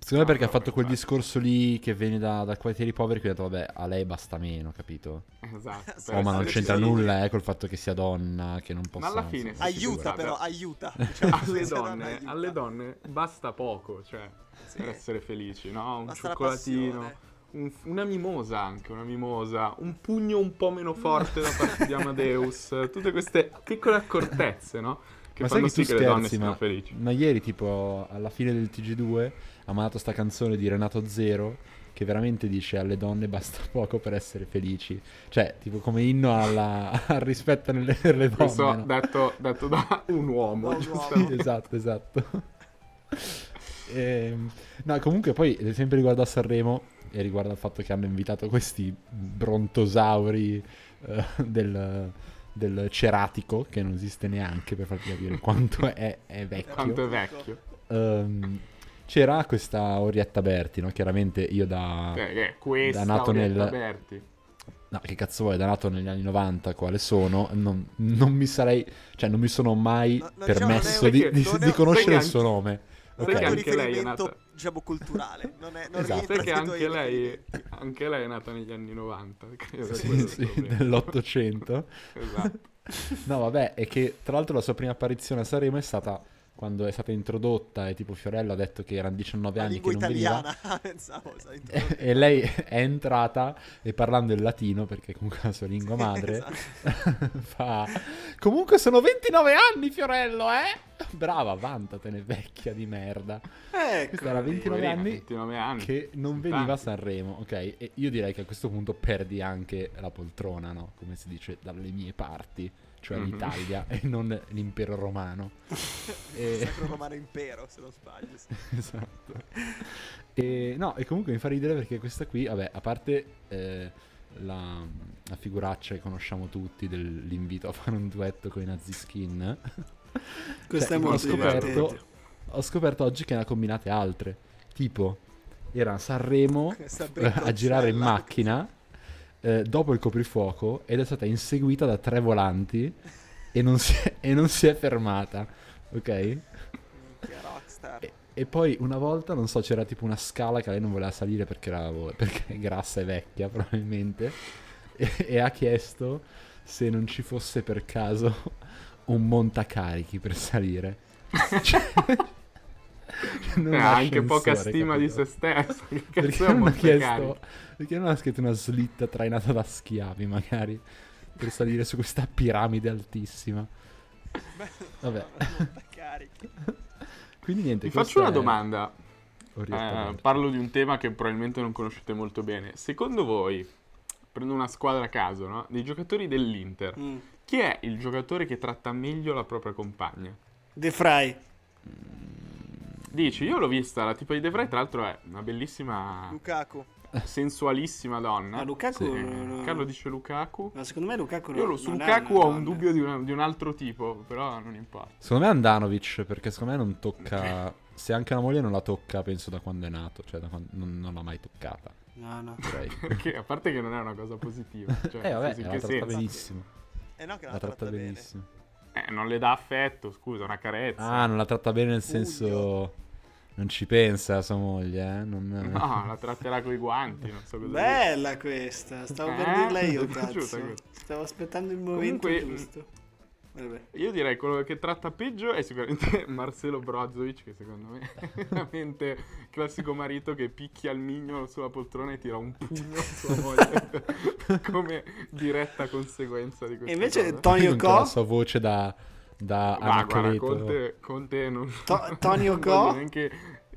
Speaker 1: Secondo me
Speaker 4: No,
Speaker 1: perché ha fatto quel
Speaker 4: infatti.
Speaker 1: discorso lì che viene da, da quartieri poveri che ha detto vabbè a lei basta meno, capito?
Speaker 4: esatto,
Speaker 1: Oh ma non c'entra nulla eh col fatto che sia donna, che non possa...
Speaker 4: alla fine- sì,
Speaker 5: Aiuta, però, aiuta. Diciamo,
Speaker 4: alle,
Speaker 5: se non
Speaker 4: donne,
Speaker 5: aiuta.
Speaker 4: alle donne basta poco, cioè,
Speaker 5: Sì.
Speaker 4: per essere felici, no? Un
Speaker 5: Basta la
Speaker 4: cioccolatino, un- una mimosa anche, una mimosa, un pugno un po' meno forte da parte di Amadeus, tutte queste piccole accortezze, no? Che
Speaker 1: Ma sai
Speaker 4: fanno
Speaker 1: che tu
Speaker 4: sì che le donne
Speaker 1: scherzi,
Speaker 4: siano
Speaker 1: ma,
Speaker 4: felici.
Speaker 1: ma ieri tipo alla fine del TG2 ha mandato sta canzone di Renato Zero che veramente dice alle donne basta poco per essere felici. Cioè, tipo come inno alla, al rispetto nelle, per le donne.
Speaker 4: Questo
Speaker 1: no?
Speaker 4: detto, detto da un uomo,
Speaker 5: Da un
Speaker 4: giustamente.
Speaker 5: uomo.
Speaker 1: esatto, esatto. Ehm, no, comunque poi eh, sempre riguardo a Sanremo e riguardo al fatto che hanno invitato questi brontosauri eh, del, del ceratico, che non esiste neanche per farti capire quanto è, è vecchio.
Speaker 4: Quanto è vecchio.
Speaker 1: Ehm, c'era questa Orietta Berti, no? Chiaramente io da...
Speaker 4: Eh, questa
Speaker 1: da nato
Speaker 4: Orietta
Speaker 1: nel-
Speaker 4: Berti.
Speaker 1: No, che cazzo vuoi, da nato negli anni 90, quale sono, non, non mi sarei... Cioè, non mi sono mai
Speaker 5: No, no,
Speaker 1: permesso
Speaker 4: diciamo,
Speaker 1: di,
Speaker 4: è-
Speaker 1: di- di conoscere il suo nome.
Speaker 4: sai
Speaker 1: ok?
Speaker 4: che
Speaker 5: un
Speaker 4: anche lei è
Speaker 5: riferimento,
Speaker 4: nata-
Speaker 5: diciamo, culturale. Non è, non
Speaker 1: Esatto.
Speaker 5: tuoi
Speaker 4: anche lei, anche lei è nata negli anni 90. credo sia
Speaker 1: Sì, sì,
Speaker 4: problema.
Speaker 1: dell'Ottocento.
Speaker 4: Esatto.
Speaker 1: No, vabbè, è che tra l'altro la sua prima apparizione a Sanremo è stata quando è stata introdotta e tipo Fiorello ha detto che erano 19
Speaker 5: La
Speaker 1: anni che non veniva.
Speaker 5: italiana, pensavo. sai,
Speaker 1: E, e lei è entrata e parlando il latino, perché comunque è la sua lingua madre,
Speaker 5: Esatto.
Speaker 1: fa... Comunque sono 29 anni Fiorello, eh? Brava, vantatene, vecchia di merda.
Speaker 2: Ecco.
Speaker 1: Questa era 29
Speaker 4: Poverina,
Speaker 1: anni
Speaker 4: 29 anni.
Speaker 1: che non veniva a. Sanremo, ok? E io direi che a questo punto perdi anche la poltrona, no? Come si dice dalle mie parti, cioè
Speaker 4: Mhm.
Speaker 1: l'Italia e non l'impero romano. E-
Speaker 5: Sacro Romano Impero, se non sbaglio.
Speaker 1: esatto. E, no, e comunque mi fa ridere perché questa qui, vabbè, a parte eh, la, la figuraccia che conosciamo tutti dell'invito a fare un duetto con i Nazi Skin,
Speaker 2: Questo
Speaker 1: cioè,
Speaker 2: è
Speaker 1: ho
Speaker 2: molto
Speaker 1: scoperto,
Speaker 2: divertente.
Speaker 1: ho scoperto oggi che ne ha combinate altre. Tipo, era a Sanremo
Speaker 5: Questa
Speaker 1: a girare in macchina eh, dopo il coprifuoco ed è stata inseguita da tre volanti e non si è, e non si è fermata. Ok? E, E poi una volta, non so, c'era tipo una scala che lei non voleva salire perché era perché è grassa e vecchia, probabilmente. E, e ha chiesto se non ci fosse per caso un montacarichi per salire. Cioè, non
Speaker 4: Eh, ha anche poca stima di
Speaker 1: capito?
Speaker 4: se stesso. Che
Speaker 1: Perché non, ha chiesto, perché non ha scritto una slitta trainata da schiavi, magari, per salire su questa piramide altissima. Vabbè. Quindi niente.
Speaker 4: Vi
Speaker 1: questo
Speaker 4: faccio una
Speaker 1: è
Speaker 4: domanda. Eh, parlo di un tema che probabilmente non conoscete molto bene. Secondo voi, prendo una squadra a caso, no? Dei giocatori dell'Inter,
Speaker 2: Mm.
Speaker 4: chi è il giocatore che tratta meglio la propria compagna?
Speaker 2: De Frey.
Speaker 4: Dici, io l'ho vista, la tipa di De Vrij, tra l'altro è una bellissima,
Speaker 5: Lukaku.
Speaker 4: sensualissima donna.
Speaker 2: Ma Lukaku
Speaker 1: Sì.
Speaker 2: no, no.
Speaker 4: Carlo dice Lukaku.
Speaker 2: Ma secondo me Lukaku
Speaker 4: Io lo- su
Speaker 2: è
Speaker 4: Lukaku ho un dubbio di, una- di un altro tipo, però non importa.
Speaker 1: Secondo me Andanovic, perché secondo me non tocca... Se anche la moglie non la tocca, penso da quando è nato, cioè da quando... non, non l'ha mai toccata,
Speaker 2: No, no.
Speaker 4: Perché a parte che non è una cosa positiva. Cioè,
Speaker 1: eh vabbè,
Speaker 4: in
Speaker 1: la
Speaker 4: che
Speaker 1: tratta
Speaker 4: senso?
Speaker 1: benissimo.
Speaker 5: Eh no, che
Speaker 1: La
Speaker 5: la
Speaker 1: tratta
Speaker 5: tratta bene.
Speaker 4: Eh, non le dà affetto, scusa, una carezza.
Speaker 1: Ah, non la tratta bene nel senso... Non ci pensa sua moglie, eh? Non...
Speaker 4: No, la tratterà coi guanti, non so cosa dire.
Speaker 2: Bella questa, stavo per
Speaker 4: Eh?
Speaker 2: dirla io, cazzo. Stavo aspettando il momento
Speaker 4: Comunque,
Speaker 2: giusto. Vabbè.
Speaker 4: Io direi quello che tratta peggio è sicuramente Marcelo Brozovic, che secondo me è veramente classico marito che picchia il mignolo sulla poltrona e tira un pugno a sua moglie come diretta conseguenza di questo.
Speaker 2: E invece
Speaker 1: Quindi
Speaker 2: Tonio
Speaker 1: c'è la
Speaker 2: Co,
Speaker 1: sua voce da... Da
Speaker 4: Ma guarda. Conte, Conte non,
Speaker 2: To- Tonio
Speaker 4: non
Speaker 2: Co?
Speaker 4: neanche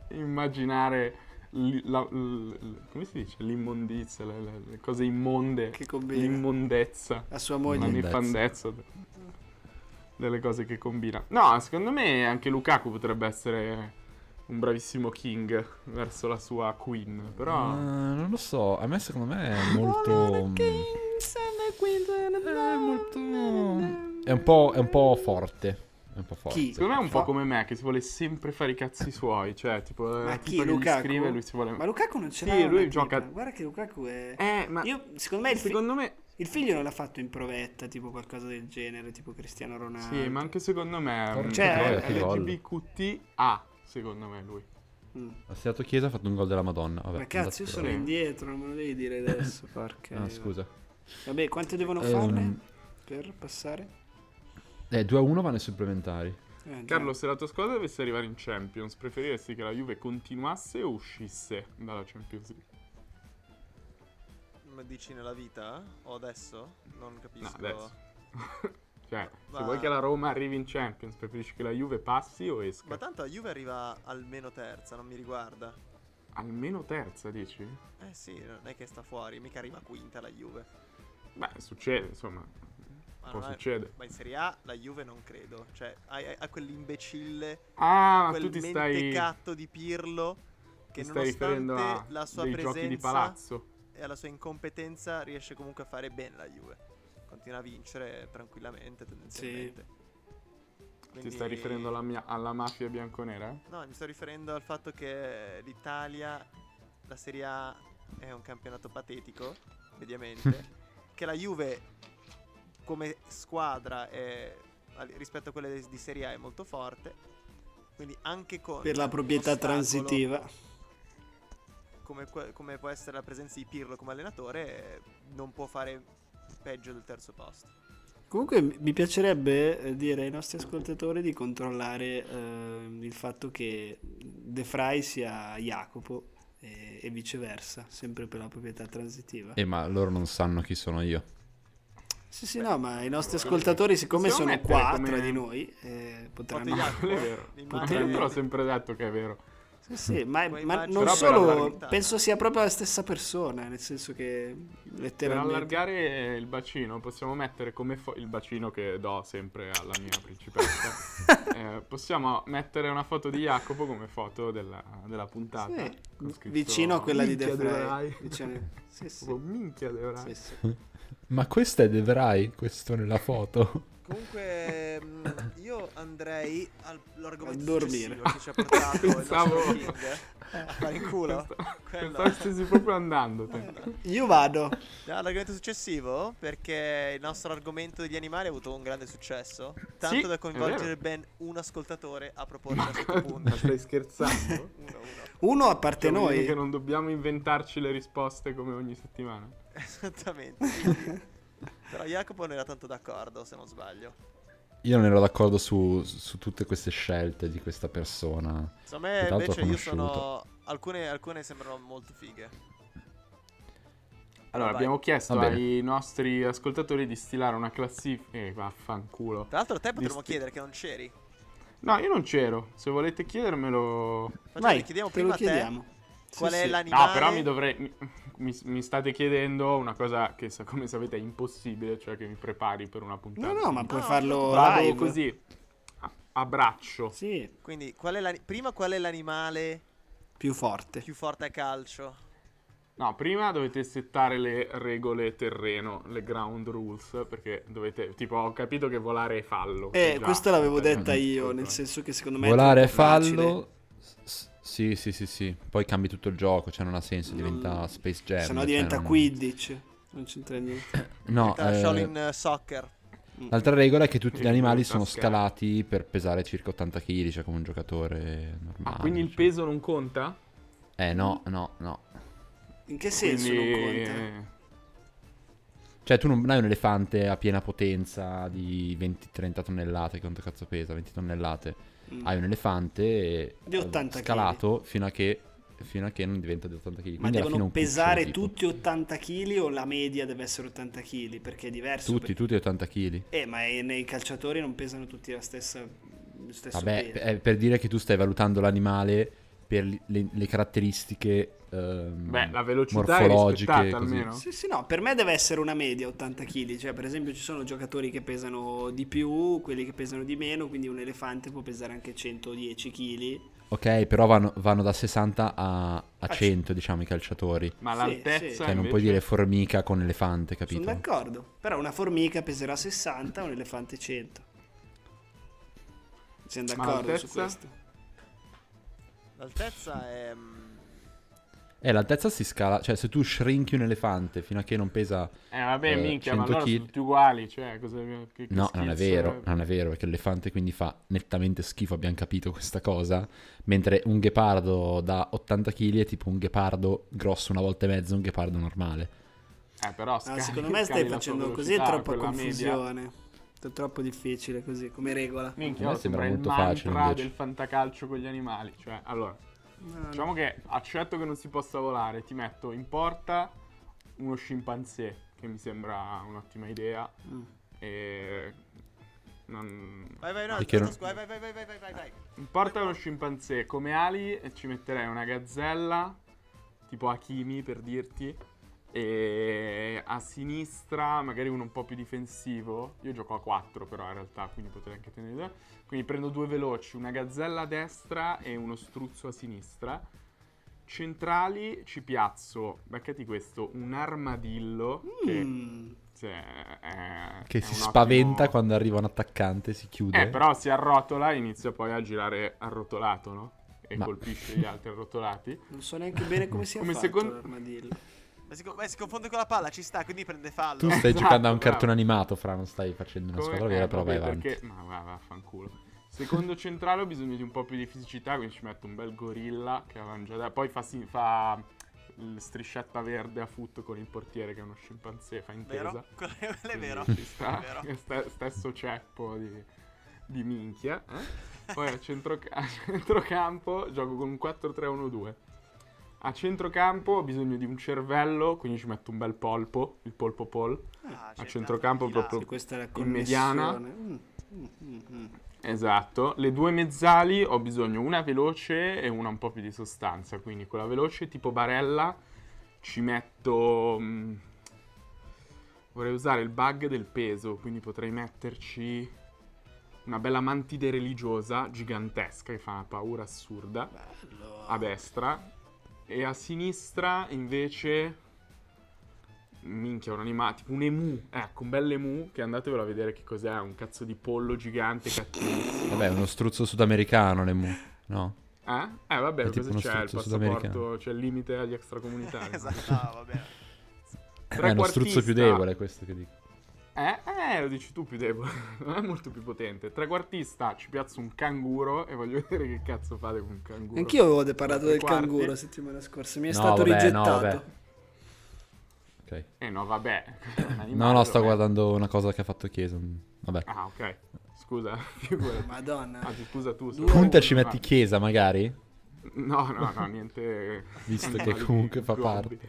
Speaker 4: immaginare li- la- l- come si dice? L'immondizia, le, le- cose immonde,
Speaker 2: che combina
Speaker 4: l'immondezza.
Speaker 2: la sua
Speaker 4: la
Speaker 2: moglie.
Speaker 1: Immondezza.
Speaker 4: nefandezza delle cose che combina. No, secondo me anche Lukaku potrebbe essere un bravissimo king verso la sua queen, però
Speaker 1: Ah, non lo so, a me secondo me è molto... È molto... È un po', è un po' forte. È un po' forte.
Speaker 2: Chi?
Speaker 4: secondo me è un po' come me che si vuole sempre fare i cazzi suoi, cioè tipo
Speaker 2: Ma
Speaker 4: la
Speaker 2: chi,
Speaker 4: gli
Speaker 2: Lukaku?
Speaker 4: scrive lui si vuole
Speaker 2: Ma Lukaku non ce
Speaker 4: Sì,
Speaker 2: l'ha una
Speaker 4: lui gioca-
Speaker 2: Guarda che Lukaku è...
Speaker 4: Eh, ma
Speaker 2: Io, secondo me il, fi-
Speaker 4: secondo me
Speaker 2: il figlio non l'ha fatto in provetta, tipo qualcosa del genere, tipo Cristiano Ronaldo.
Speaker 4: sì, ma anche secondo me è un
Speaker 2: Cioè,
Speaker 1: gol.
Speaker 4: LGBTQTA, secondo me lui.
Speaker 2: Mm.
Speaker 1: Ha segnato Chiesa ha fatto un gol della Madonna. Vabbè,
Speaker 2: Ma cazzo, io sono indietro, non me lo devi dire adesso, porca.
Speaker 1: Ah, scusa.
Speaker 2: Vabbè, quante devono
Speaker 1: Ehm,
Speaker 2: farne per passare?
Speaker 1: Eh, 2 a 1 vanno ai supplementari.
Speaker 2: Eh.
Speaker 4: Carlo, se la tua squadra dovesse arrivare in Champions, preferiresti che la Juve continuasse o uscisse dalla Champions League?
Speaker 5: Ma dici nella vita? O adesso? Non
Speaker 4: No,
Speaker 5: capisco.
Speaker 4: adesso. cioè, se
Speaker 5: Ma-
Speaker 4: vuoi che la Roma arrivi in Champions, preferisci che la Juve passi o esca?
Speaker 5: Ma tanto la Juve arriva almeno terza, non mi riguarda.
Speaker 4: Almeno terza, dici?
Speaker 5: Eh sì, non è che sta fuori, mica arriva quinta la Juve.
Speaker 4: Beh, succede, insomma.
Speaker 5: Ma,
Speaker 4: Può succedere.
Speaker 5: ma in Serie A la Juve non credo. Cioè, hai quell'imbecille,
Speaker 4: Ah, ma
Speaker 5: quel
Speaker 4: tu ti stai,
Speaker 5: di Pirlo che
Speaker 4: ti stai riferendo a
Speaker 5: la sua
Speaker 4: dei giochi di
Speaker 5: presenza
Speaker 4: palazzo.
Speaker 5: E alla sua incompetenza riesce comunque a fare bene la Juve. Continua a vincere tranquillamente, tendenzialmente.
Speaker 4: Ti
Speaker 5: Quindi-
Speaker 4: stai riferendo alla, mia- alla mafia bianconera?
Speaker 5: No, mi sto riferendo al fatto che l'Italia, la Serie A è un campionato patetico, mediamente. che la Juve come squadra è, rispetto a quelle di Serie A è molto forte. Quindi anche con
Speaker 2: Per la proprietà transitiva.
Speaker 5: Come, come può essere la presenza di Pirlo come allenatore, eh, non può fare peggio del terzo posto.
Speaker 2: Comunque mi piacerebbe eh, dire ai nostri ascoltatori di controllare eh, il fatto che De Frey sia Jacopo e, e viceversa, sempre per la proprietà transitiva.
Speaker 1: Eh, ma loro non sanno chi sono io.
Speaker 2: Sì, sì, no, ma i nostri ascoltatori, siccome sono quattro
Speaker 4: come-
Speaker 2: di noi, eh, potranno...
Speaker 5: Jacopo,
Speaker 4: Quello è vero.
Speaker 5: l'immagine-
Speaker 4: Io te l'ho sempre detto che è vero.
Speaker 2: Sì, sì, ma, ma non
Speaker 4: Però per
Speaker 2: solo, penso sia proprio la stessa persona, nel senso che
Speaker 4: Per
Speaker 2: letteralmente...
Speaker 4: allargare il bacino possiamo mettere come fo- il bacino che do sempre alla mia principessa. Eh, possiamo mettere una foto di Jacopo come foto della, della puntata.
Speaker 2: Sì, vicino a quella di De. Vicino- Sì, sì.
Speaker 4: Minchia.
Speaker 2: Sì, sì.
Speaker 1: Ma questo è De Vrij, questo nella foto.
Speaker 5: Comunque, mm, io andrei all'argomento
Speaker 2: A dormire.
Speaker 5: successivo che ci ha portato il
Speaker 4: Pensavo-
Speaker 5: nostro King. Eh, fare in culo.
Speaker 4: Pensavo stessi proprio andando. te.
Speaker 2: Io vado.
Speaker 5: All'argomento successivo perché il nostro argomento degli animali ha avuto un grande successo. Tanto
Speaker 4: Sì,
Speaker 5: da coinvolgere ben un ascoltatore a proporre a questo
Speaker 4: Ma
Speaker 5: punto.
Speaker 4: stai scherzando?
Speaker 5: Uno, uno.
Speaker 2: Uno a parte
Speaker 4: Cioè, dire
Speaker 2: noi.
Speaker 4: che non dobbiamo inventarci le risposte come ogni settimana.
Speaker 5: Esattamente. Però Jacopo non era tanto d'accordo, se non sbaglio.
Speaker 1: Io non ero d'accordo su, su tutte queste scelte di questa persona. Tra l'altro
Speaker 5: invece io sono. Alcune, alcune sembrano molto fighe.
Speaker 4: Allora,
Speaker 5: Vai.
Speaker 4: abbiamo chiesto ai nostri ascoltatori di stilare una classifica. Eh, vaffanculo.
Speaker 5: Tra l'altro, a te potremmo
Speaker 4: sti-
Speaker 5: chiedere che non c'eri.
Speaker 4: No, io non c'ero. Se volete chiedermelo.
Speaker 5: Facciamo,
Speaker 2: Vai,
Speaker 5: chiediamo
Speaker 2: te
Speaker 5: prima
Speaker 2: lo
Speaker 5: a te
Speaker 2: chiediamo.
Speaker 5: Qual
Speaker 2: Sì,
Speaker 5: è
Speaker 2: sì.
Speaker 5: l'animale.
Speaker 4: No, però mi dovrei. Mi, mi- state chiedendo una cosa che, come sapete, è impossibile, cioè che mi prepari per una puntata.
Speaker 2: No, no, ma puoi
Speaker 5: No,
Speaker 2: farlo
Speaker 4: Vado
Speaker 2: live.
Speaker 4: così. A, a braccio.
Speaker 2: Sì,
Speaker 5: Quindi, qual è l'ani- prima qual è l'animale
Speaker 2: più forte.
Speaker 5: più forte a calcio?
Speaker 4: No, prima dovete settare le regole terreno, le ground rules, perché dovete, tipo, ho capito che volare è fallo.
Speaker 2: Eh,
Speaker 4: Già,
Speaker 2: questa l'avevo
Speaker 4: eh,
Speaker 2: detta io,
Speaker 4: ascolta.
Speaker 2: nel senso che secondo me
Speaker 1: Volare
Speaker 2: è
Speaker 1: fallo. S- Sì, sì, sì, sì. Poi cambi tutto il gioco, cioè non ha senso, diventa
Speaker 2: Non-
Speaker 1: Space Jam.
Speaker 2: Se no
Speaker 1: cioè
Speaker 2: diventa
Speaker 1: non-
Speaker 2: Quidditch. Non c'entra niente.
Speaker 1: No, eh,
Speaker 5: Shaolin eh, Soccer.
Speaker 1: l'altra regola è che tutti gli animali sono scalati per pesare circa 80 kg, cioè come un giocatore normale.
Speaker 4: Ah, quindi il
Speaker 1: cioè.
Speaker 4: peso non conta?
Speaker 1: Eh, no, no, no.
Speaker 2: In che senso
Speaker 4: Quindi,
Speaker 2: non conta?
Speaker 1: Cioè, tu non hai un elefante a piena potenza di 20-30 tonnellate. Quanto cazzo pesa? 20 tonnellate.
Speaker 2: Mm.
Speaker 1: Hai un elefante
Speaker 2: Di 80
Speaker 1: scalato fino a che fino a che non diventa di 80 kg.
Speaker 2: Ma
Speaker 1: Quindi
Speaker 2: devono pesare tutti 80 kg o la media deve essere 80 kg? Perché è diverso.
Speaker 1: Tutti,
Speaker 2: per-
Speaker 1: tutti 80 kg.
Speaker 2: Eh, ma nei calciatori non pesano tutti la stessa,
Speaker 1: Vabbè, è per dire che tu stai valutando l'animale per le, le caratteristiche ehm,
Speaker 4: Beh, la velocità
Speaker 1: morfologiche.
Speaker 4: almeno.
Speaker 2: Sì, sì, no, per me deve essere una media 80 kg. Cioè, per esempio, ci sono giocatori che pesano di più, quelli che pesano di meno, quindi un elefante può pesare anche 110 kg.
Speaker 1: Ok, però vanno, vanno da 60 a, a
Speaker 2: Ah,
Speaker 1: 100, diciamo, i calciatori.
Speaker 4: Ma
Speaker 2: Sì,
Speaker 4: l'altezza
Speaker 2: sì.
Speaker 1: Cioè, non
Speaker 4: invece-
Speaker 1: puoi dire formica con elefante, capito?
Speaker 2: Sono d'accordo. Però una formica peserà 60, un elefante 100. Siamo d'accordo su questo?
Speaker 5: L'altezza è. mm,
Speaker 1: Eh, l'altezza si scala, cioè se tu shrinki un elefante fino a che non pesa...
Speaker 4: Eh, vabbè,
Speaker 1: eh,
Speaker 4: minchia, ma
Speaker 1: 100
Speaker 4: allora sono
Speaker 1: kg.
Speaker 4: tutti uguali, cioè, cosa... Che, che
Speaker 1: No, non è vero, non è vero, perché l'elefante quindi fa nettamente schifo, abbiamo capito questa cosa, mentre un ghepardo da 80 kg è tipo un ghepardo grosso una volta e mezzo, un ghepardo normale.
Speaker 4: Eh, però scali-
Speaker 2: secondo me stai facendo così, è troppa
Speaker 4: quella media.
Speaker 2: È troppo difficile così, come regola.
Speaker 4: Minchia, oh, sembra,
Speaker 1: sembra
Speaker 4: il
Speaker 1: molto facile,
Speaker 4: mantra
Speaker 1: invece.
Speaker 4: del fantacalcio con gli animali. Cioè, allora,
Speaker 2: No, no.
Speaker 4: diciamo che accetto che non si possa volare, ti metto in porta uno scimpanzé, che mi sembra un'ottima idea.
Speaker 2: Mm.
Speaker 4: E... non-
Speaker 5: Vai, vai, no,
Speaker 1: Perché
Speaker 5: no,
Speaker 1: non-
Speaker 5: vai, vai, vai, vai, vai, vai, vai, vai.
Speaker 4: In porta uno scimpanzé, come ali e ci metterei una gazzella, tipo Hakimi per dirti, e a sinistra magari uno un po' più difensivo. Io gioco a 4 però in realtà, quindi potrei anche tenere due. Quindi prendo due veloci, una gazzella a destra e uno struzzo a sinistra. Centrali ci piazzo, beccati questo, un armadillo che
Speaker 2: Mm.
Speaker 4: cioè, è-
Speaker 1: Che
Speaker 4: è
Speaker 1: si spaventa
Speaker 4: ottimo-
Speaker 1: quando arriva un attaccante, si chiude.
Speaker 4: eh, però si arrotola e inizia poi a girare arrotolato, no? E
Speaker 1: Ma-
Speaker 4: colpisce gli altri arrotolati.
Speaker 2: Non so neanche bene come sia
Speaker 4: Come
Speaker 2: fatto
Speaker 4: secondo-
Speaker 2: l'armadillo.
Speaker 5: Ma si, beh, si confonde con la palla, ci sta, quindi prende fallo.
Speaker 1: Tu stai
Speaker 4: Esatto,
Speaker 1: giocando a un
Speaker 4: bravo.
Speaker 1: cartone animato, Fra, non stai facendo una
Speaker 4: Come-
Speaker 1: squadra vera,
Speaker 4: eh,
Speaker 1: però vai avanti.
Speaker 4: perché... Ma va, vaffanculo. Secondo centrale ho bisogno di un po' più di fisicità, quindi ci metto un bel gorilla che avevamo già da- Poi fa, si- fa il striscetta verde a foot con il portiere che è uno scimpanzé, fa intesa.
Speaker 5: Vero? Quello è vero.
Speaker 4: ci sta.
Speaker 5: È vero.
Speaker 4: Ste- stesso ceppo di, di minchia. eh. Poi a, centroca- a centrocampo gioco con un 4-3-1-2. A centrocampo ho bisogno di un cervello, quindi ci metto un bel polpo, il polpo pol.
Speaker 5: Ah,
Speaker 4: A centrocampo proprio-
Speaker 2: Sì, questa è la
Speaker 4: In mediana.
Speaker 2: Mm, mm, mm, mm.
Speaker 4: Esatto. Le due mezzali ho bisogno una veloce e una un po' più di sostanza. Quindi quella veloce tipo barella ci metto... mm, vorrei usare il bug del peso, quindi potrei metterci una bella mantide religiosa gigantesca che fa una paura assurda
Speaker 2: Bello.
Speaker 4: a destra. E a sinistra invece minchia, un animale, tipo un emu, ecco, un bel emu, che andatevelo a vedere che cos'è, un cazzo di pollo gigante cattivissimo.
Speaker 1: Vabbè, uno struzzo sudamericano, l'emu. No?
Speaker 4: Eh? Eh, vabbè, cosa c'è? Il passaporto, c'è il limite agli extracomunitari.
Speaker 5: esatto, no, va bene.
Speaker 1: È uno struzzo più debole questo che dico.
Speaker 4: Eh, eh, lo dici tu più debole, non è molto più potente. Trequartista, ci piazzo un canguro e voglio vedere che cazzo fate con un canguro.
Speaker 2: Anch'io avevo parlato del
Speaker 4: quarti.
Speaker 2: canguro la settimana scorsa, mi è
Speaker 1: No,
Speaker 2: stato
Speaker 1: vabbè, no,
Speaker 2: rigettato.
Speaker 1: vabbè. Ok.
Speaker 4: Eh no, vabbè. animale
Speaker 1: No, no, sto guardando una cosa che ha fatto Chiesa. Vabbè.
Speaker 4: Ah, ok. Scusa.
Speaker 2: Madonna.
Speaker 4: Anzi, scusa tu.
Speaker 1: Punta ci
Speaker 4: Ah,
Speaker 1: metti Chiesa, magari?
Speaker 4: No, no, no, niente.
Speaker 1: Visto che comunque fa parte.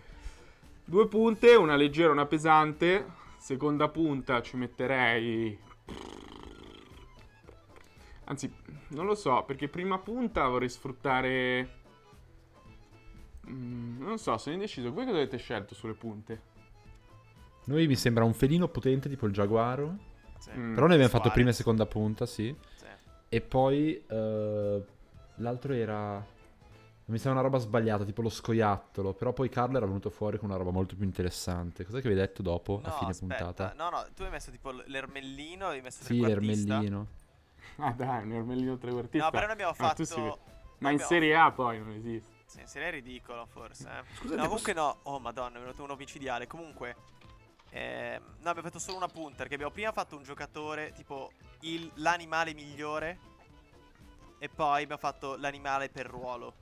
Speaker 4: Due punte, una leggera e una pesante. Seconda punta ci metterei. Anzi, non lo so, perché prima punta vorrei sfruttare. Mm, non so, sono indeciso. Voi cosa avete scelto sulle punte?
Speaker 1: Noi mi sembra un felino potente, tipo il giaguaro.
Speaker 5: Sì.
Speaker 4: Mm.
Speaker 1: Però noi abbiamo fatto prima e seconda punta, sì.
Speaker 5: Sì.
Speaker 1: E poi eh, l'altro era... Mi sembra una roba sbagliata, tipo lo scoiattolo. Però poi Carlo era venuto fuori con una roba molto più interessante. Cos'è che avevi detto dopo, a
Speaker 5: No,
Speaker 1: fine
Speaker 5: aspetta.
Speaker 1: puntata?
Speaker 5: No, no, tu hai messo tipo l'ermellino, hai messo
Speaker 1: Sì, l'ermellino.
Speaker 4: Ah, dai, un ermellino trequartista.
Speaker 5: No, però noi abbiamo
Speaker 4: Ah,
Speaker 5: fatto... noi
Speaker 4: Ma in
Speaker 5: abbiamo-
Speaker 4: Serie A poi non esiste.
Speaker 5: Sì, in serie è ridicolo forse. eh.
Speaker 2: Scusate,
Speaker 5: no, comunque no. Oh, madonna, è venuto uno micidiale. Comunque, ehm, no, abbiamo fatto solo una punta. Perché abbiamo prima fatto un giocatore tipo il- l'animale migliore. E poi abbiamo fatto l'animale per ruolo.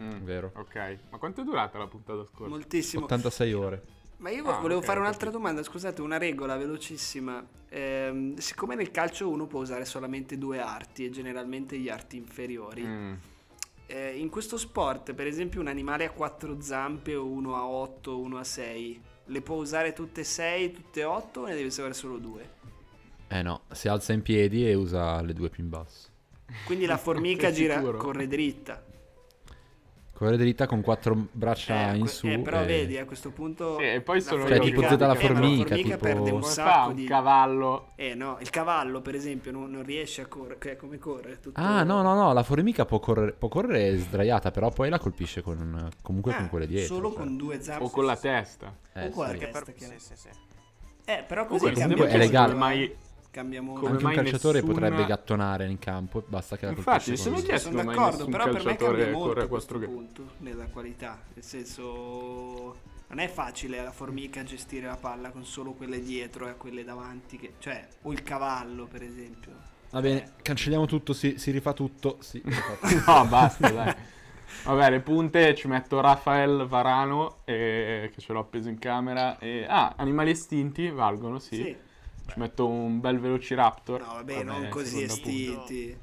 Speaker 4: Mm,
Speaker 1: Vero.
Speaker 4: Ok, ma quanto è durata la puntata scorsa?
Speaker 2: Moltissimo.
Speaker 1: 86 ore.
Speaker 2: Ma io
Speaker 4: Ah,
Speaker 2: volevo
Speaker 4: ok,
Speaker 2: fare un'altra
Speaker 4: capito.
Speaker 2: domanda, scusate, una regola velocissima. Ehm, siccome nel calcio uno può usare solamente due arti e generalmente gli arti inferiori,
Speaker 4: Mm.
Speaker 2: eh, in questo sport, per esempio, un animale a quattro zampe o uno a otto o uno a sei, le può usare tutte e sei, tutte e otto o ne deve usare solo due?
Speaker 1: Eh no, si alza in piedi e usa le due più in basso.
Speaker 2: Quindi la formica gira, corre dritta.
Speaker 1: Corre dritta con quattro braccia
Speaker 2: Eh,
Speaker 1: in su.
Speaker 2: eh, però
Speaker 1: e-
Speaker 2: vedi, a questo punto...
Speaker 4: Sì, e poi
Speaker 2: la
Speaker 4: sono
Speaker 1: Cioè,
Speaker 4: io
Speaker 1: tipo tutta la
Speaker 2: eh, ma
Speaker 1: formica,
Speaker 2: formica
Speaker 1: tipo-
Speaker 2: perde un
Speaker 4: Come fa
Speaker 2: sacco
Speaker 4: un
Speaker 2: di...
Speaker 4: cavallo?
Speaker 2: Eh no, il cavallo per esempio non, non riesce a correre, che- come corre? Tutto...
Speaker 1: Ah, no, no, no, la formica può correre, può correre sdraiata, però poi la colpisce con, comunque
Speaker 2: Ah,
Speaker 1: con quelle dietro.
Speaker 2: Solo
Speaker 1: cioè.
Speaker 2: con due zampe.
Speaker 4: O con la testa?
Speaker 1: Eh,
Speaker 2: o con la
Speaker 1: sì.
Speaker 5: Perché
Speaker 2: testa.
Speaker 5: Sì, sì, sì.
Speaker 2: Eh, però così
Speaker 4: Comunque,
Speaker 1: è legale.
Speaker 2: eh. Cambia molto.
Speaker 4: Come
Speaker 1: Anche un calciatore
Speaker 4: nessuna-
Speaker 1: potrebbe gattonare in campo, basta che la
Speaker 4: Infatti, mi che-
Speaker 2: Sono
Speaker 4: chiesto, ma
Speaker 2: d'accordo, però per me cambia molto questo
Speaker 4: 4G.
Speaker 2: punto nella qualità. Nel senso, non è facile la formica gestire la palla con solo quelle dietro e quelle davanti, che- cioè, o il cavallo per esempio.
Speaker 1: Va bene, cancelliamo tutto, si, si rifà tutto. Sì, si rifà tutto.
Speaker 4: No, basta, dai. Vabbè, le punte ci metto Rafael Varano, eh, che ce l'ho appeso in camera. E... Ah, animali estinti valgono, sì.
Speaker 2: Sì.
Speaker 4: Ci metto un bel Velociraptor.
Speaker 2: No, vabbè, non così estinti.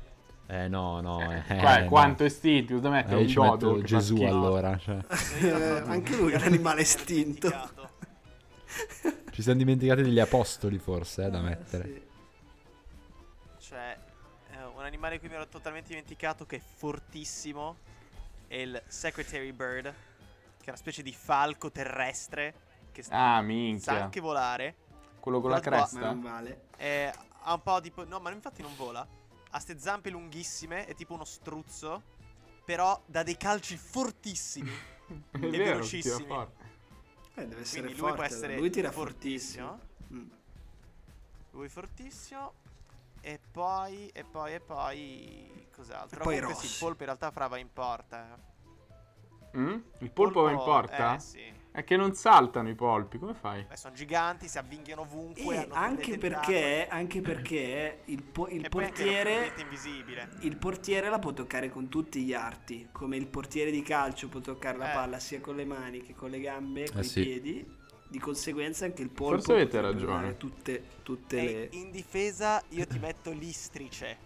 Speaker 1: Eh no, no. Eh,
Speaker 4: Qua-
Speaker 1: no.
Speaker 4: quanto estinti? Cosa
Speaker 1: Eh,
Speaker 4: mettere?
Speaker 1: io
Speaker 4: un che fa
Speaker 1: Gesù allora. Cioè.
Speaker 2: Eh, anche lui è un animale estinto.
Speaker 1: Ci siamo dimenticati degli apostoli forse, eh, da mettere.
Speaker 2: Sì.
Speaker 5: Cioè, eh, un animale cui mi ero totalmente dimenticato che è fortissimo è il Secretary Bird, che è una specie di falco terrestre che
Speaker 4: Ah,
Speaker 5: sa
Speaker 4: minchia.
Speaker 5: anche volare.
Speaker 4: Quello con la cresta.
Speaker 2: non vale.
Speaker 5: è- ha un po' di... No, ma infatti non vola. Ha ste zampe lunghissime, è tipo uno struzzo, però dà dei calci fortissimi.
Speaker 4: È
Speaker 5: e
Speaker 4: vero, tira
Speaker 5: velocissimi.
Speaker 4: forte.
Speaker 2: Eh, deve essere
Speaker 5: Quindi lui
Speaker 2: forte.
Speaker 5: può essere
Speaker 2: lui tira
Speaker 5: fortissimo.
Speaker 2: fortissimo. Mm.
Speaker 5: Lui fortissimo. E poi, e poi, e poi... Cos'altro?
Speaker 2: E poi
Speaker 5: Comunque sì, il polpo in realtà fra va in porta. eh.
Speaker 4: Mm? Il polpo va in porta?
Speaker 5: Eh sì.
Speaker 4: È che non saltano i polpi, come fai?
Speaker 5: Beh, sono giganti, si avvinghiano ovunque.
Speaker 2: E
Speaker 5: hanno
Speaker 2: anche perché, anche perché il, po- il.
Speaker 5: E
Speaker 2: portiere... Il portiere la può toccare con tutti gli arti, come il portiere di calcio può toccare la
Speaker 5: Eh.
Speaker 2: palla sia con le mani che con le gambe, con i
Speaker 1: sì.
Speaker 2: piedi. Di conseguenza anche il polpo
Speaker 4: Forse avete ragione.
Speaker 2: tutte, tutte
Speaker 5: E
Speaker 2: le...
Speaker 5: in difesa io ti metto l'istrice.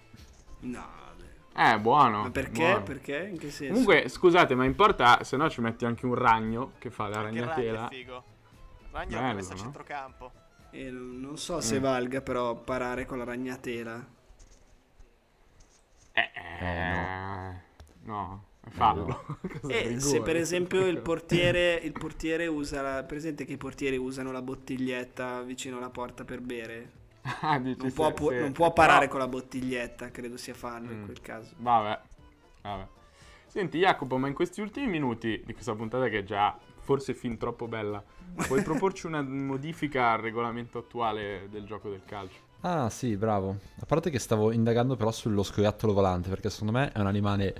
Speaker 2: No.
Speaker 4: Eh, buono.
Speaker 2: Ma perché?
Speaker 4: buono.
Speaker 2: Perché? In che senso?
Speaker 4: Comunque, scusate, ma in porta, se no ci metti anche un ragno che fa la
Speaker 5: Anche il ragno
Speaker 4: ragnatela.
Speaker 5: è figo. Ragno
Speaker 4: Bello,
Speaker 5: messo a
Speaker 4: no?
Speaker 5: centrocampo.
Speaker 2: Eh, non so se
Speaker 4: Mm.
Speaker 2: valga però parare con la ragnatela.
Speaker 4: Eh, eh, no, fallo. Cos'è,
Speaker 2: E
Speaker 4: rigore?
Speaker 2: se per esempio il portiere, il portiere usa la... Presente che i portieri usano la bottiglietta vicino alla porta per bere?
Speaker 4: Ah, dici
Speaker 2: Non
Speaker 4: se-
Speaker 2: può, pu-
Speaker 4: se-
Speaker 2: non può parare
Speaker 4: però-
Speaker 2: con la bottiglietta, credo sia fallo in
Speaker 4: Mm.
Speaker 2: quel caso.
Speaker 4: Vabbè, vabbè. Senti Jacopo, ma in questi ultimi minuti di questa puntata che è già forse fin troppo bella, puoi proporci una modifica al regolamento attuale del gioco del calcio?
Speaker 1: Ah sì, bravo. A parte che stavo indagando però sullo scoiattolo volante, perché secondo me è un animale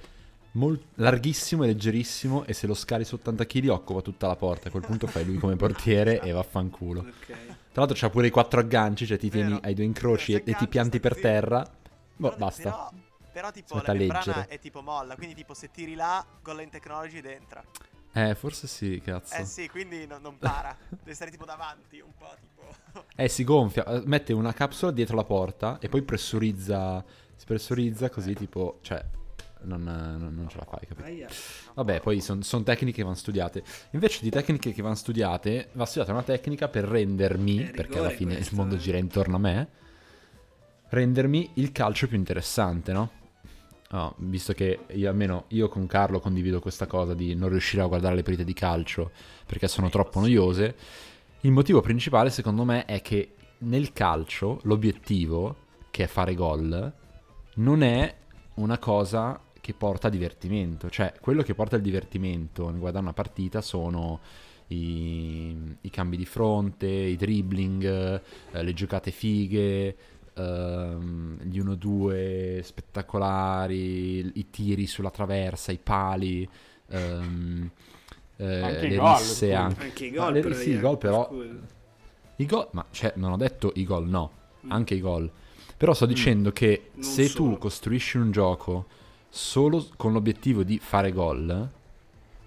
Speaker 1: mol- larghissimo e leggerissimo e se lo scali su 80 kg occupa tutta la porta. A quel punto fai lui come portiere e vaffanculo.
Speaker 2: Ok.
Speaker 1: Tra l'altro c'ha pure i quattro agganci, cioè ti tieni
Speaker 5: Vero.
Speaker 1: ai due incroci e, e ti pianti per
Speaker 5: zitto.
Speaker 1: terra. Boh,
Speaker 5: Però-
Speaker 1: basta.
Speaker 5: Però, però tipo
Speaker 1: Si mette
Speaker 5: la membrana è tipo molla, quindi tipo se tiri là, Golden Technology dentro.
Speaker 1: Eh, forse sì, cazzo.
Speaker 5: Eh sì, quindi no- non para. Deve stare tipo davanti, un po' tipo...
Speaker 1: Eh, si gonfia, eh, mette una capsula dietro la porta e poi pressurizza, si pressurizza così tipo, cioè, non, non- non ce la fai, capito? Vabbè, poi sono tecniche che vanno studiate. Invece di tecniche che vanno studiate, va studiata una tecnica per rendermi,
Speaker 2: È
Speaker 1: perché alla fine il mondo
Speaker 2: eh.
Speaker 1: gira intorno a me, rendermi il calcio più interessante, no? Oh, visto che io almeno io con Carlo condivido questa cosa di non riuscire a guardare le partite di calcio perché sono troppo noiose. Il motivo principale, secondo me, è che nel calcio l'obiettivo, che è fare gol, non è una cosa che porta divertimento. Cioè, quello che porta al divertimento nel guardare una partita sono i, i cambi di fronte, i dribbling, eh, le giocate fighe, ehm, gli 1-2 spettacolari, i tiri sulla traversa, i pali. ehm, eh,
Speaker 4: Anche i
Speaker 1: le
Speaker 4: gol,
Speaker 1: risse anche.
Speaker 2: Anche i gol,
Speaker 1: le-
Speaker 2: però,
Speaker 1: sì, i gol però
Speaker 2: scusa.
Speaker 1: i gol, ma cioè, non ho detto i gol, no,
Speaker 2: Mm.
Speaker 1: anche i gol. Però sto dicendo che
Speaker 2: Non
Speaker 1: se
Speaker 2: solo.
Speaker 1: tu costruisci un gioco solo con l'obiettivo di fare gol,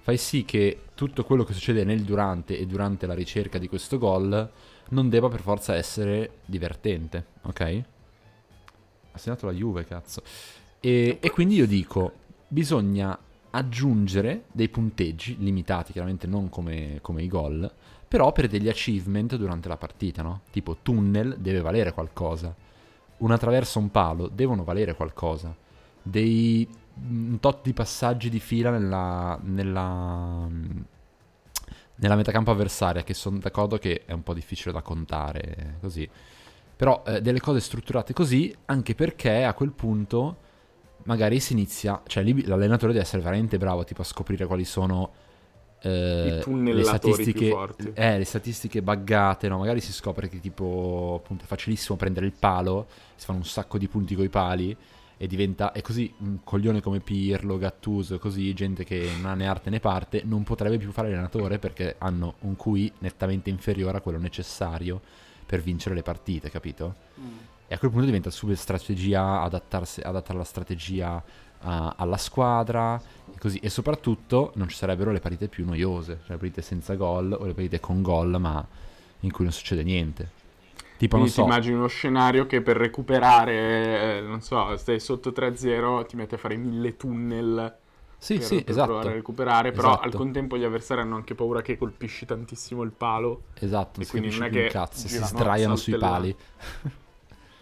Speaker 1: fai sì che tutto quello che succede nel durante e durante la ricerca di questo gol non debba per forza essere divertente, ok? Ha segnato la Juve, cazzo. E, e quindi io dico, bisogna aggiungere dei punteggi limitati, chiaramente non come, come i gol, però per degli achievement durante la partita, no? Tipo tunnel deve valere qualcosa, una traversa, un palo devono valere qualcosa, dei un tot di passaggi di fila nella, nella, nella metacampo avversaria, che sono d'accordo che è un po' difficile da contare così. Però eh, delle cose strutturate così, anche perché a quel punto magari si inizia, cioè lì l'allenatore deve essere veramente bravo tipo a scoprire quali sono eh,
Speaker 4: più
Speaker 1: statistiche, eh, le statistiche buggate, no? Magari si scopre che tipo appunto è facilissimo prendere il palo, si fanno un sacco di punti coi pali e diventa e così un coglione come Pirlo, Gattuso, così gente che non ha né arte né parte non potrebbe più fare allenatore perché hanno un QI nettamente inferiore a quello necessario per vincere le partite, capito?
Speaker 2: Mm.
Speaker 1: E a quel punto diventa subito strategia, adattarsi, adattare la strategia a- alla squadra e così. E soprattutto non ci sarebbero le partite più noiose, cioè le partite senza gol o le partite con gol ma in cui non succede niente. Tipo,
Speaker 4: Quindi
Speaker 1: non so,
Speaker 4: ti immagini uno scenario che per recuperare, eh, non so, stai sotto 3-0, ti metti a fare mille tunnel
Speaker 1: sì,
Speaker 4: per,
Speaker 1: sì,
Speaker 4: per provare a
Speaker 1: esatto,
Speaker 4: recuperare, però
Speaker 1: Esatto.
Speaker 4: al contempo gli avversari hanno anche paura che colpisci tantissimo il palo.
Speaker 1: esatto,
Speaker 4: E
Speaker 1: si
Speaker 4: quindi non è che
Speaker 1: cazzo, si sdraiano sui pali.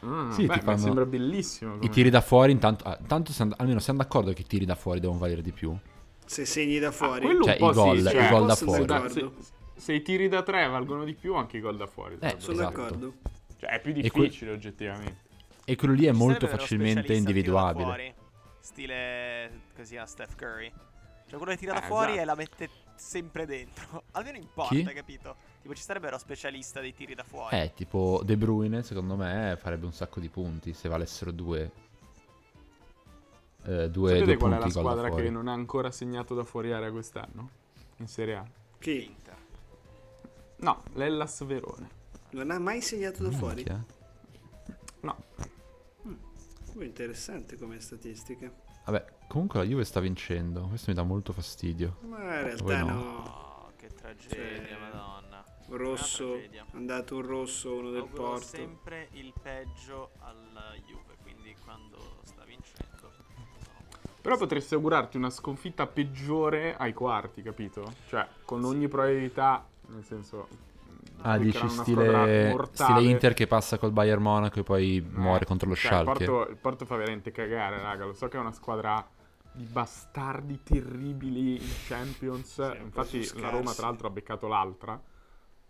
Speaker 4: Ah,
Speaker 1: Sì,
Speaker 4: beh,
Speaker 1: ti fanno-
Speaker 4: sembra bellissimo.
Speaker 1: I
Speaker 4: come-
Speaker 1: tiri da fuori intanto, ah, intanto siamo- almeno siamo d'accordo che i tiri da fuori devono valere di più.
Speaker 2: Se segni da
Speaker 4: Ah,
Speaker 2: fuori.
Speaker 4: quello
Speaker 1: Cioè,
Speaker 4: un po'
Speaker 1: i gol-
Speaker 4: sì,
Speaker 1: i
Speaker 4: cioè,
Speaker 1: gol da fuori.
Speaker 4: Se, se i tiri da tre valgono di più, anche i gol da fuori.
Speaker 1: Eh.
Speaker 2: Sono
Speaker 1: esatto.
Speaker 2: d'accordo.
Speaker 4: Cioè, è più
Speaker 1: E que-
Speaker 4: difficile oggettivamente.
Speaker 1: E quello lì è
Speaker 5: Ci
Speaker 1: molto facilmente individuabile.
Speaker 5: fuori, stile così a Steph Curry. Cioè quello che tira da
Speaker 4: Eh,
Speaker 5: fuori
Speaker 4: esatto.
Speaker 5: e la mette sempre dentro. Almeno in porta,
Speaker 1: Chi?
Speaker 5: capito? Tipo ci sarebbero specialista dei tiri da fuori.
Speaker 1: Eh, tipo De Bruyne, secondo me, farebbe un sacco di punti se valessero due. Eh, due,
Speaker 4: Sapete
Speaker 1: due
Speaker 4: qual è la squadra che non ha ancora segnato da fuori area quest'anno? In Serie A?
Speaker 2: Chi?
Speaker 4: No, l'Ellas Verone.
Speaker 2: Non ha mai segnato da fuori.
Speaker 1: Minchia.
Speaker 4: No,
Speaker 2: Oh, interessante come statistica.
Speaker 1: Vabbè, comunque la Juve sta vincendo. Questo mi dà molto fastidio.
Speaker 2: Ma in realtà
Speaker 1: no.
Speaker 2: no.
Speaker 5: Oh, che tragedia,
Speaker 2: Cioè,
Speaker 5: madonna.
Speaker 2: Rosso,
Speaker 5: tragedia.
Speaker 2: è andato un rosso uno del
Speaker 5: Auguro
Speaker 2: Porto.
Speaker 5: sempre il peggio alla Juve, quindi quando sta vincendo
Speaker 4: Però potresti augurarti una sconfitta peggiore ai quarti, capito? Cioè, con ogni probabilità, nel senso...
Speaker 1: Ah, dici
Speaker 4: beccheranno una squadra
Speaker 1: stile, stile Inter che passa col Bayern Monaco e poi
Speaker 4: Eh,
Speaker 1: muore contro lo
Speaker 4: cioè,
Speaker 1: Schalke.
Speaker 4: Il Porto, il Porto fa veramente cagare, raga. Lo so che è una squadra di bastardi terribili in Champions.
Speaker 2: po'
Speaker 4: Infatti la Roma, tra l'altro, ha beccato l'altra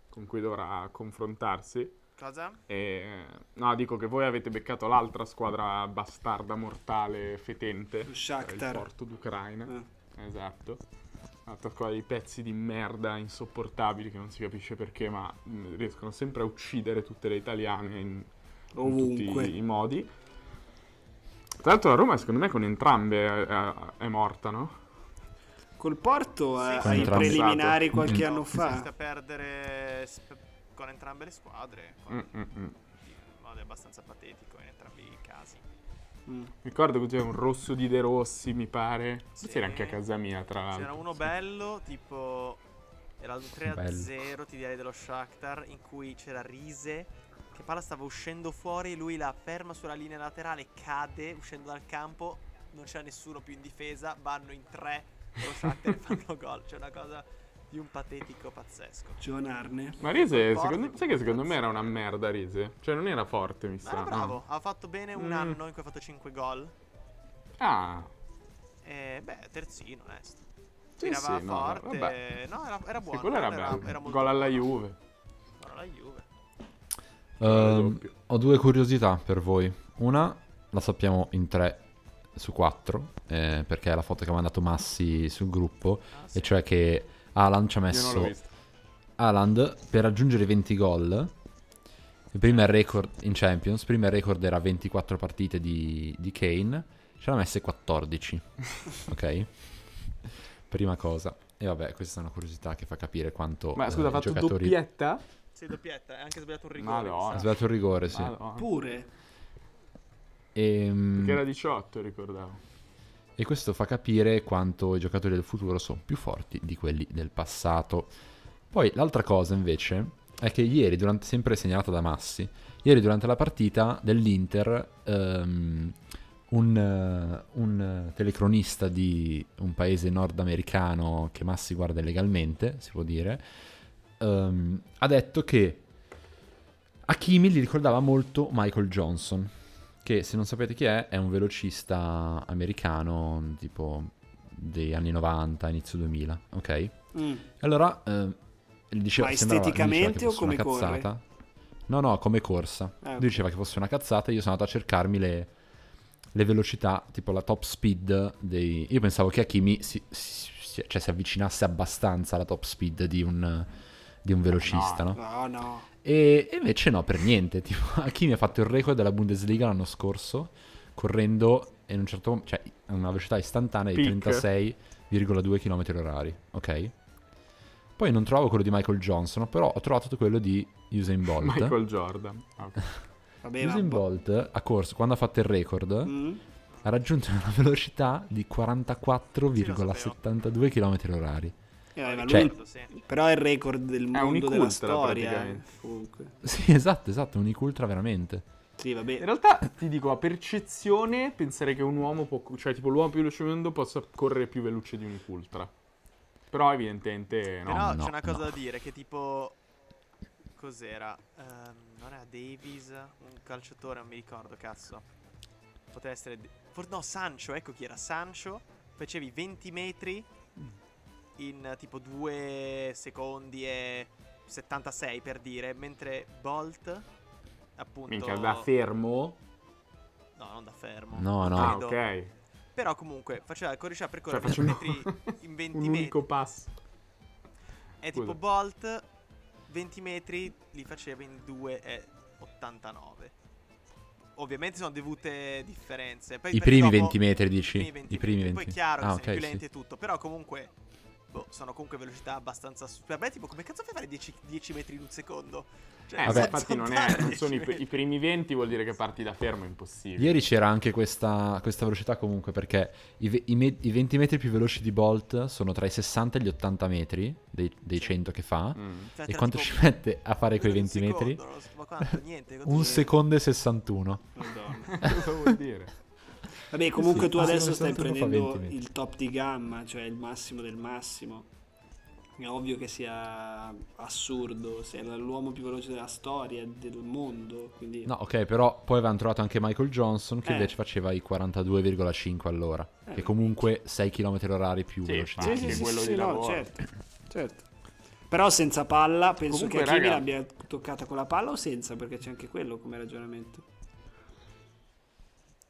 Speaker 4: con cui dovrà confrontarsi.
Speaker 5: Cosa?
Speaker 4: E, no, dico che voi avete beccato l'altra squadra bastarda, mortale, fetente.
Speaker 2: Lo Shakhtar.
Speaker 4: Il Porto d'Ucraina.
Speaker 2: Eh.
Speaker 4: Esatto. Attaccò dei pezzi di merda insopportabili che non si capisce perché, ma mh, riescono sempre a uccidere tutte le italiane in, in
Speaker 2: Ovunque.
Speaker 4: tutti i modi. Tra l'altro la Roma secondo me con entrambe è, è- è morta, no?
Speaker 2: Col Porto eh,
Speaker 5: Sì,
Speaker 2: ai preliminari qualche
Speaker 1: Mm.
Speaker 2: anno
Speaker 5: Si sta
Speaker 2: fa.
Speaker 5: a perdere sp- con entrambe le squadre. con-
Speaker 4: Mm, mm, mm.
Speaker 5: in modo abbastanza patetico in entrambi i casi.
Speaker 2: Mm.
Speaker 4: Ricordo che c'era un rosso di De Rossi, mi pare.
Speaker 5: Sì.
Speaker 4: C'era anche a casa mia, tra l'altro.
Speaker 5: C'era uno
Speaker 4: sì.
Speaker 5: bello, tipo. Era il 3
Speaker 1: Bello.
Speaker 5: 0, ti direi dello Shakhtar, in cui c'era Rise. Che palla stava uscendo fuori, lui la ferma sulla linea laterale, cade uscendo dal campo. Non c'era nessuno più in difesa, vanno in tre. Lo Shakhtar e fanno gol. C'è una cosa di un patetico pazzesco.
Speaker 2: John Arne.
Speaker 4: Ma Rise, secondo, sai che secondo me era una merda Rise? Cioè non era forte, mi
Speaker 5: Ma
Speaker 4: sa.
Speaker 5: era bravo, ha fatto bene un
Speaker 4: Mm.
Speaker 5: anno in cui ha fatto 5 gol.
Speaker 4: Ah,
Speaker 5: E beh, terzino, onesto.
Speaker 4: sì,
Speaker 5: Tirava
Speaker 4: sì, no,
Speaker 5: forte.
Speaker 4: vabbè.
Speaker 5: no, era, era
Speaker 4: Sì,
Speaker 5: buono.
Speaker 4: quello era
Speaker 5: non
Speaker 4: bello.
Speaker 5: Era
Speaker 4: Gol alla. Juve.
Speaker 5: Gol alla Juve.
Speaker 4: Doppio.
Speaker 1: ho due curiosità per voi. Una la sappiamo in 3 su 4, perché è la foto che ha mandato Massi sul gruppo,
Speaker 5: Ah, sì.
Speaker 1: e cioè che Alan ci ha messo. Haaland per raggiungere i 20 gol. Il primo record in Champions. Prima il record era 24 partite di, di Kane. Ce l'ha messe 14. ok? Prima cosa. E vabbè, questa è una curiosità che fa capire quanto
Speaker 4: Ma
Speaker 1: eh,
Speaker 4: scusa, ha
Speaker 1: i
Speaker 4: fatto
Speaker 1: giocatori...
Speaker 4: doppietta?
Speaker 5: Sì, doppietta, ha anche sbagliato un rigore.
Speaker 4: Madonna.
Speaker 1: Ha sbagliato il rigore, sì.
Speaker 4: Madonna.
Speaker 2: Pure.
Speaker 1: Ehm,
Speaker 4: Perché era 18, ricordavo.
Speaker 1: E questo fa capire quanto i giocatori del futuro sono più forti di quelli del passato. Poi l'altra cosa invece è che ieri, durante, sempre segnalata da Massi, ieri durante la partita dell'Inter, ehm, un, eh, un telecronista di un paese nordamericano che Massi guarda illegalmente, si può dire, ehm, ha detto che Hakimi gli ricordava molto Michael Johnson che se non sapete chi è è un velocista americano tipo dei anni 90, inizio 2000, ok?
Speaker 2: Mm.
Speaker 1: Allora, eh, diceva,
Speaker 2: Ma
Speaker 1: sembrava- diceva
Speaker 2: esteticamente
Speaker 1: che
Speaker 2: o come corre?
Speaker 1: cazzata. No, no, come corsa.
Speaker 2: Ah, ok.
Speaker 1: Lui diceva che fosse una cazzata, io sono andato a cercarmi le, le velocità, tipo la top speed dei... Io pensavo che Hakimi si, si- si- cioè, si avvicinasse abbastanza alla top speed di un, di un velocista, no?
Speaker 2: No, no.
Speaker 1: E e invece no, per niente. Tipo, Hakimi ha fatto il record della Bundesliga l'anno scorso, correndo in un certo cioè a una velocità istantanea di
Speaker 4: Peak.
Speaker 1: 36,2 km orari, ok? Poi non trovo quello di Michael Johnson, però ho trovato quello di Usain Bolt.
Speaker 4: Michael Jordan. Ah, ok.
Speaker 2: Vabbè.
Speaker 1: Usain Bolt ha corso, quando ha fatto il record,
Speaker 2: Mm.
Speaker 1: ha raggiunto una velocità di 44,72 km orari.
Speaker 2: Eh,
Speaker 1: Cioè-
Speaker 2: lui-. Però è il record del mondo della storia.
Speaker 1: Sì, esatto, esatto, un ultra veramente.
Speaker 2: Sì, vabbè.
Speaker 4: In realtà ti dico, a percezione, pensare che un uomo può, cioè tipo l'uomo più veloce del mondo possa correre più veloce di un ultra. Però evidentemente no.
Speaker 5: Però
Speaker 1: no,
Speaker 5: c'è una cosa
Speaker 1: no.
Speaker 5: da dire che tipo cos'era? Ehm, non era Davies, un calciatore, non mi ricordo, cazzo. Poteva essere for- no, Sancho, ecco chi era Sancho. Facevi 20 metri in eh, tipo 2 secondi e 76 per dire, mentre Bolt appunto
Speaker 4: Minchia, da fermo.
Speaker 5: No, non da fermo.
Speaker 1: No, no.
Speaker 4: Ah,
Speaker 5: credo.
Speaker 4: ok.
Speaker 5: Però comunque faceva correva per
Speaker 4: Cioè,
Speaker 5: correre 20
Speaker 4: facendo
Speaker 5: metri in 20
Speaker 4: un
Speaker 5: metri.
Speaker 4: unico passo.
Speaker 5: È tipo
Speaker 4: Scusa.
Speaker 5: Bolt 20 metri li faceva in 2,89. Ovviamente sono dovute differenze. Poi
Speaker 1: I primi
Speaker 5: dopo-
Speaker 1: 20 metri dici?
Speaker 5: I primi 20
Speaker 1: I primi
Speaker 5: metri.
Speaker 1: 20.
Speaker 5: Poi è chiaro
Speaker 1: ah,
Speaker 5: che sei
Speaker 1: ok,
Speaker 5: più lenti
Speaker 1: sì.
Speaker 5: e tutto. Però comunque boh, sono comunque velocità abbastanza... Per me tipo come cazzo fai a fare 10, 10 metri in un secondo? Cioè,
Speaker 4: Eh,
Speaker 1: Vabbè.
Speaker 4: infatti non, è, non sono i, i primi 20, vuol dire che parti da fermo, è impossibile.
Speaker 1: Ieri c'era anche questa, questa velocità comunque perché i, i me- i 20 metri più veloci di Bolt sono tra i 60 e gli 80 metri dei, dei 100 che fa.
Speaker 4: Mm.
Speaker 1: E quanto ci mette a fare quei 20 metri?
Speaker 5: Ma quanto? Niente.
Speaker 1: Un secondo e 61.
Speaker 2: Madonna.
Speaker 4: Cosa vuol dire?
Speaker 2: Vabbè, comunque
Speaker 1: Sì,
Speaker 2: tu
Speaker 1: ah, sì,
Speaker 2: adesso
Speaker 1: no,
Speaker 2: stai prendendo
Speaker 1: 20 metri.
Speaker 2: il top di gamma, cioè il massimo del massimo. È ovvio che sia assurdo, sei l'uomo più veloce della storia, del mondo, quindi...
Speaker 1: No, ok, però poi avevano trovato anche Michael Johnson che
Speaker 2: Eh.
Speaker 1: invece faceva i 42,5 all'ora.
Speaker 2: Eh,
Speaker 1: che comunque 6 km orari più
Speaker 4: Sì,
Speaker 1: di
Speaker 2: Sì, sì, sì,
Speaker 4: quello
Speaker 2: sì,
Speaker 4: di
Speaker 2: no, certo, certo. Però senza palla, penso
Speaker 4: Comunque,
Speaker 2: che Kimi
Speaker 4: raga-
Speaker 2: l'abbia toccata con la palla o senza, perché c'è anche quello come ragionamento.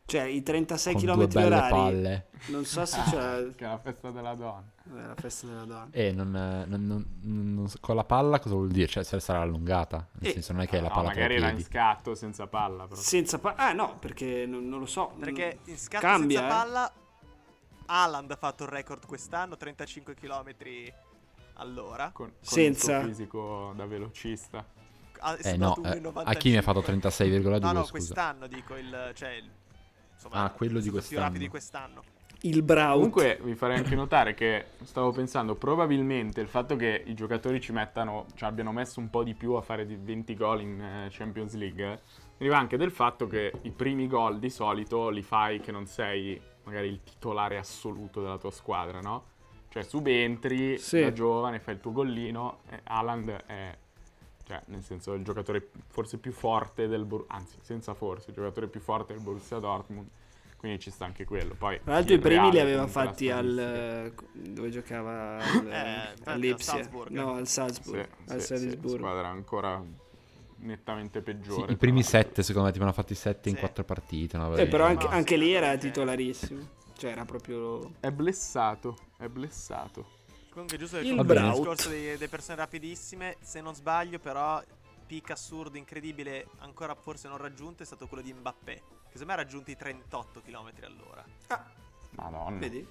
Speaker 2: Cioè, i 36
Speaker 1: con
Speaker 2: km
Speaker 1: due belle
Speaker 2: orari.
Speaker 1: palle.
Speaker 2: Non so se
Speaker 4: Ah,
Speaker 2: c'è
Speaker 4: che è la festa della donna.
Speaker 2: eh, la festa della donna.
Speaker 1: E non, non- non- non so- con la palla cosa vuol dire? Cioè, se sarà allungata. Nel
Speaker 2: Eh,
Speaker 1: senso, non è che è la
Speaker 4: No,
Speaker 1: palla
Speaker 4: magari
Speaker 1: tra i
Speaker 4: era in scatto senza palla. Però.
Speaker 2: Senza pa- Ah, no, perché non, non lo so.
Speaker 5: Perché in scatto
Speaker 2: Cambia,
Speaker 5: senza
Speaker 2: eh.
Speaker 5: palla Haaland ha fatto il record quest'anno, 35 km all'ora.
Speaker 4: Con, con
Speaker 2: Senza.
Speaker 4: il suo fisico da velocista.
Speaker 5: Ha- è
Speaker 1: Eh no, eh,
Speaker 5: 1,95.
Speaker 1: Hakimi ha fatto 36,2,
Speaker 5: No, no,
Speaker 1: scusa.
Speaker 5: quest'anno dico il cioè il, insomma,
Speaker 1: Ah, quello di quest'anno.
Speaker 5: rapido di quest'anno.
Speaker 2: Il Braut.
Speaker 4: Comunque vi farei anche notare che stavo pensando probabilmente il fatto che i giocatori ci mettano, ci abbiano messo un po' di più a fare di 20 gol in eh, Champions League, eh, deriva anche del fatto che i primi gol di solito li fai che non sei magari il titolare assoluto della tua squadra, no? Cioè subentri
Speaker 2: Sì.
Speaker 4: da giovane, fai il tuo gollino e Haaland è cioè, nel senso, il giocatore forse più forte del Borussia, anzi, senza forse, il giocatore più forte del Borussia Dortmund. Quindi ci sta anche quello. Poi
Speaker 2: Tra l'altro i primi li aveva fatti al... eh, dove giocava al,
Speaker 5: Eh, infatti al
Speaker 2: all'Ipsia. No, al Salzburg.
Speaker 4: Sì,
Speaker 2: al
Speaker 4: sì, sì,
Speaker 2: Salisburgo.
Speaker 4: squadra ancora nettamente
Speaker 1: Sì,
Speaker 4: peggiore.
Speaker 1: I primi sette, secondo me, ti hanno fatti sette in
Speaker 5: Sì.
Speaker 1: quattro partite. no?
Speaker 2: Eh, però anche, anche
Speaker 5: sì,
Speaker 2: lì era titolarissimo. Cioè era proprio...
Speaker 4: È blessato, è blessato.
Speaker 5: Comunque giusto
Speaker 2: Il
Speaker 5: discorso delle persone rapidissime, se non sbaglio però pic assurdo, incredibile, ancora forse non raggiunto è stato quello di Mbappé, che secondo me ha raggiunto i 38 km all'ora.
Speaker 2: Ah,
Speaker 4: Madonna.
Speaker 2: vedi?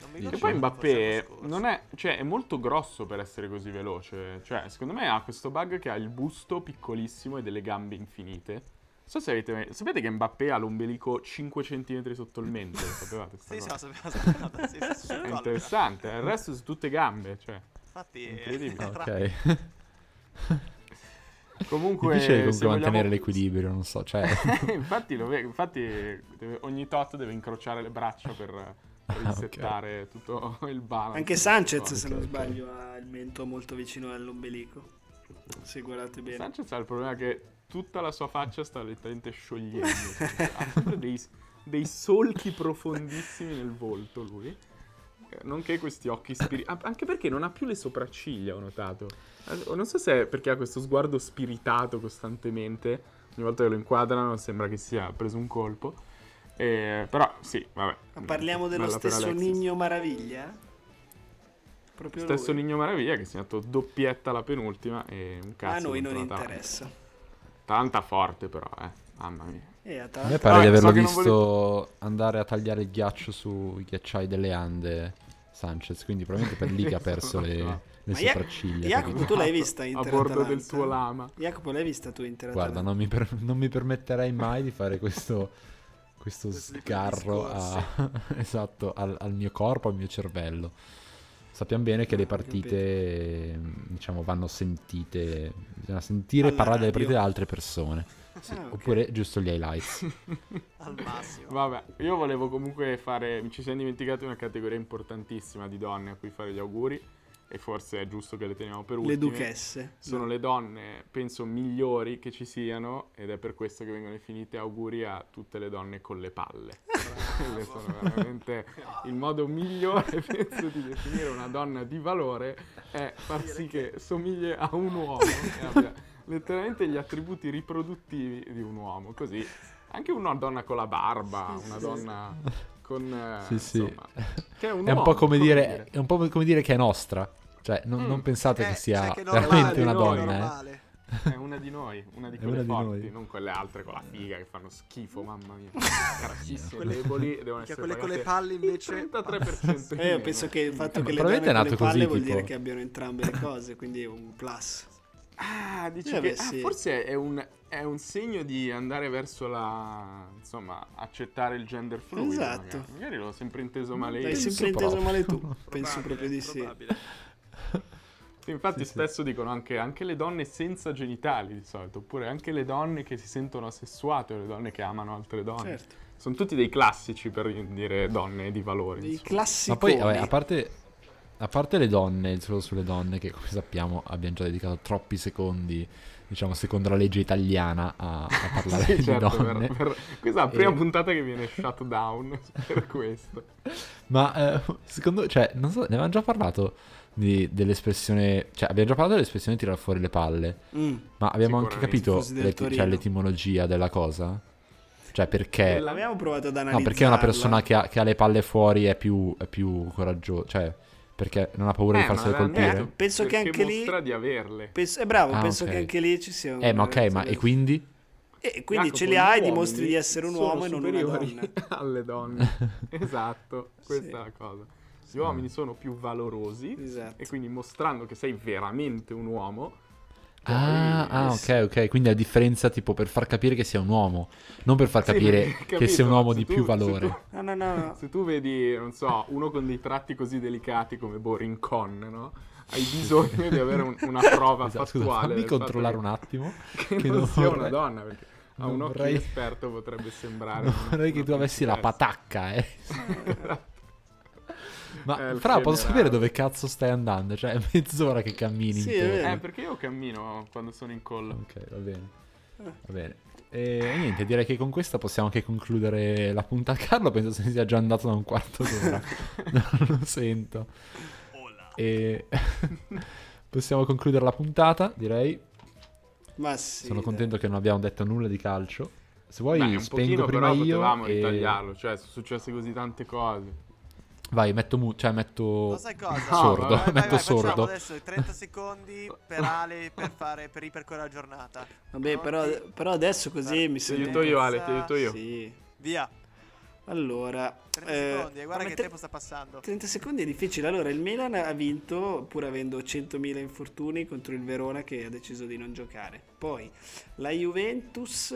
Speaker 5: Non mi
Speaker 4: E
Speaker 5: ricordo
Speaker 4: poi Mbappé non è, cioè, è molto grosso per essere così veloce. Cioè, secondo me ha questo bug che ha il busto piccolissimo e delle gambe infinite. So se avete mai- Sapete che Mbappé ha l'ombelico 5 cm sotto il mento? Lo sapevate
Speaker 5: Sì, sì,
Speaker 4: cosa?
Speaker 5: lo sapevo, sapevo, sì, sì,
Speaker 4: È interessante, il resto su tutte gambe, cioè.
Speaker 5: Infatti,
Speaker 4: Incredibile.
Speaker 1: Ok.
Speaker 4: Comunque,
Speaker 1: Difficile
Speaker 4: se
Speaker 1: comunque mantenere
Speaker 4: vogliamo-
Speaker 1: l'equilibrio, non so. Cioè,
Speaker 4: infatti, lo ve- infatti deve- ogni tot deve incrociare le braccia per,
Speaker 1: Ah,
Speaker 4: risettare tutto il balance.
Speaker 2: Anche Sanchez, se non sbaglio, ha il mento molto vicino all'ombelico. Se guardate bene.
Speaker 4: Sanchez ha il problema che tutta la sua faccia sta letteralmente sciogliendo. ha sempre dei, dei solchi profondissimi nel volto lui. Eh, Nonché questi occhi spiriti. Anche perché non ha più le sopracciglia, ho notato. Eh, Non so se è perché ha questo sguardo spiritato costantemente. Ogni volta che lo inquadrano sembra che sia preso un colpo. Eh, però sì, vabbè.
Speaker 2: Ma parliamo dello stesso. Nigno Maraviglia? Proprio
Speaker 4: Stesso
Speaker 2: lui.
Speaker 4: Nigno Maraviglia che ha segnato doppietta la penultima e un cazzo.
Speaker 2: A noi non interessa.
Speaker 4: Tanta forte però, eh. Mamma mia.
Speaker 2: E
Speaker 1: a
Speaker 2: Atalanta-
Speaker 1: me pare di
Speaker 4: Ah,
Speaker 1: averlo
Speaker 4: so
Speaker 1: visto andare a tagliare il ghiaccio sui ghiacciai delle Ande. Sanchez, quindi probabilmente per lì che ha perso le, le sopracciglia.
Speaker 2: Jacopo, tu l'hai vista
Speaker 4: A
Speaker 2: Inter
Speaker 4: bordo del
Speaker 2: Atalanta?
Speaker 4: tuo lama.
Speaker 2: Jacopo, l'hai vista tu Inter
Speaker 1: Guarda,
Speaker 2: Atalanta?
Speaker 1: non mi, per- non mi permetterei mai di fare questo, questo
Speaker 5: di
Speaker 1: sgarro a- esatto, al, al mio corpo, al mio cervello. Sappiamo bene che le partite, diciamo, vanno sentite. Bisogna sentire
Speaker 2: Alla
Speaker 1: parlare delle
Speaker 2: radio.
Speaker 1: partite da altre persone. Sì,
Speaker 2: Ah, ok.
Speaker 1: Oppure giusto gli highlights.
Speaker 5: al massimo.
Speaker 4: Vabbè, io volevo comunque fare. Ci siamo dimenticati una categoria importantissima di donne a cui fare gli auguri. E forse è giusto che le teniamo per
Speaker 2: Le
Speaker 4: ultime.
Speaker 2: duchesse.
Speaker 4: Sono le donne, penso, migliori che ci siano. Ed è per questo che vengono definite auguri a tutte le donne con le palle. Quelle sono veramente il modo migliore, penso, di definire una donna di valore. È far sì che somigli a un uomo. e abbia letteralmente gli attributi riproduttivi di un uomo. Così anche una donna con la barba, una donna con. eh,
Speaker 1: Sì, sì.
Speaker 4: insomma, che è un,
Speaker 1: È un
Speaker 4: uomo,
Speaker 1: po' come dire, è un po' come dire che è nostra. Cioè, non,
Speaker 4: Mm.
Speaker 1: non pensate
Speaker 5: Eh,
Speaker 1: che sia
Speaker 5: cioè che
Speaker 1: veramente una donna, eh.
Speaker 5: normale.
Speaker 4: È una di noi, una di quelle
Speaker 1: una di
Speaker 4: forti,
Speaker 1: noi.
Speaker 4: non quelle altre con la figa che fanno schifo, mamma mia.
Speaker 5: Quelle-
Speaker 4: deboli, devono essere
Speaker 5: quelle con le palle invece-
Speaker 4: il 33% in
Speaker 2: Eh, io
Speaker 4: meno.
Speaker 2: penso che il fatto
Speaker 1: Eh,
Speaker 2: che le donne con le palle
Speaker 1: così,
Speaker 2: vuol
Speaker 1: tipo-
Speaker 2: dire che abbiano entrambe le cose, quindi è un plus.
Speaker 4: Ah, dici
Speaker 2: Eh,
Speaker 4: che
Speaker 2: beh,
Speaker 4: ah,
Speaker 2: sì.
Speaker 4: forse è un, è un segno di andare verso la... insomma, accettare il gender fluido.
Speaker 2: Esatto.
Speaker 4: Magari, magari l'ho sempre inteso male io.
Speaker 2: L'hai sempre inteso
Speaker 1: proprio.
Speaker 2: male tu. Penso proprio di sì.
Speaker 5: probabile.
Speaker 4: Sì, infatti
Speaker 1: Sì, sì.
Speaker 4: spesso dicono anche, anche le donne senza genitali di solito, oppure anche le donne che si sentono assessuate o le donne che amano altre donne.
Speaker 2: Certo.
Speaker 4: Sono tutti dei classici per dire donne di valore.
Speaker 2: Dei
Speaker 4: insomma.
Speaker 2: classici.
Speaker 1: Ma poi, vabbè, a parte, a parte le donne, il solo sulle donne, che come sappiamo abbiamo già dedicato troppi secondi, diciamo, secondo la legge italiana, a, a parlare
Speaker 4: Sì,
Speaker 1: di
Speaker 4: certo,
Speaker 1: donne.
Speaker 4: per- per- questa è la prima
Speaker 1: E-
Speaker 4: puntata che viene shut down per questo.
Speaker 1: Ma eh, secondo cioè, non so, ne avevamo già parlato di- dell'espressione, cioè abbiamo già parlato dell'espressione tirare fuori le palle,
Speaker 2: Mm.
Speaker 1: ma abbiamo anche capito l'eti- cioè, l'etimologia della cosa? Cioè, perché...
Speaker 4: La-
Speaker 2: Abbiamo provato ad
Speaker 1: No,
Speaker 2: analizzarla.
Speaker 1: perché una persona che ha, che ha le palle fuori è più, è più coraggiosa. Cioè, perché non ha paura di
Speaker 4: Eh,
Speaker 1: farsele
Speaker 4: ma l'hanno
Speaker 1: colpire?
Speaker 4: detto,
Speaker 2: Penso che
Speaker 4: perché
Speaker 2: anche lì-
Speaker 4: di averle.
Speaker 2: Penso, è bravo,
Speaker 1: Ah,
Speaker 2: penso
Speaker 1: ok.
Speaker 2: che anche lì ci sia un...
Speaker 1: Eh, ma ok, ma e quindi?
Speaker 2: E quindi
Speaker 4: Jacopo,
Speaker 2: ce li
Speaker 4: gli
Speaker 2: hai,
Speaker 4: uomini
Speaker 2: dimostri di essere un uomo e non una donna.
Speaker 4: alle donne. esatto, questa
Speaker 2: Sì.
Speaker 4: è la cosa. Gli uomini sono più valorosi
Speaker 2: Esatto.
Speaker 4: e quindi mostrando che sei veramente un uomo.
Speaker 1: Ah, ah, ok, ok. Quindi a differenza, tipo, per far capire che sia un uomo, non per far
Speaker 4: Sì,
Speaker 1: capire
Speaker 4: perché,
Speaker 1: che
Speaker 4: capito,
Speaker 1: sia un uomo
Speaker 4: se
Speaker 1: di
Speaker 4: tu-
Speaker 1: più
Speaker 4: se tu-
Speaker 1: valore.
Speaker 2: No, no, no.
Speaker 4: Se tu vedi, non so, uno con dei tratti così delicati come Borincon, no? Hai bisogno di avere un- una prova
Speaker 1: Esatto, scusa,
Speaker 4: fattuale.
Speaker 1: fammi
Speaker 4: del fatto
Speaker 1: controllare un attimo.
Speaker 4: Che,
Speaker 1: che
Speaker 4: non
Speaker 1: non
Speaker 4: sia una
Speaker 1: vorrei-
Speaker 4: donna, perché a un occhio
Speaker 1: vorrei-
Speaker 4: esperto potrebbe sembrare.
Speaker 1: Non
Speaker 4: una-
Speaker 1: vorrei che
Speaker 4: una
Speaker 1: tu avessi la
Speaker 4: principessa.
Speaker 1: patacca, eh. Ma
Speaker 4: Eh,
Speaker 1: Fra, posso sapere dove cazzo stai andando? Cioè, è mezz'ora che cammini
Speaker 2: Sì.
Speaker 4: Eh, perché io cammino quando sono in call.
Speaker 1: Ok, va bene. Va bene. E, niente, direi che con questa possiamo anche concludere la puntata. Carlo penso se ne sia già andato da un quarto d'ora. non lo sento. E possiamo concludere la puntata, direi.
Speaker 2: Ma sì.
Speaker 1: Sono
Speaker 2: dai.
Speaker 1: contento che non abbiamo detto nulla di calcio. Se vuoi
Speaker 4: Beh, un
Speaker 1: spengo
Speaker 4: pochino
Speaker 1: prima
Speaker 4: però
Speaker 1: io
Speaker 4: potevamo
Speaker 1: e...
Speaker 4: ritagliarlo, cioè sono successe così tante cose.
Speaker 1: Vai, metto mu- cioè metto
Speaker 5: Lo sai cosa?
Speaker 1: sordo,
Speaker 4: No,
Speaker 5: Vai, vai,
Speaker 1: metto
Speaker 5: vai,
Speaker 1: sordo.
Speaker 5: adesso i 30 secondi per Ale per, fare, per ripercorrere la giornata.
Speaker 2: Vabbè, però, però adesso così mi
Speaker 4: Ti
Speaker 2: sento...
Speaker 4: aiuto io, Ale, ti aiuto io.
Speaker 2: Sì.
Speaker 5: Via.
Speaker 2: Allora...
Speaker 5: 30
Speaker 2: eh,
Speaker 5: secondi, e guarda che
Speaker 2: te-
Speaker 5: tempo sta passando.
Speaker 2: 30 secondi è difficile. Allora, il Milan ha vinto pur avendo 100.000 infortuni contro il Verona che ha deciso di non giocare. Poi la Juventus.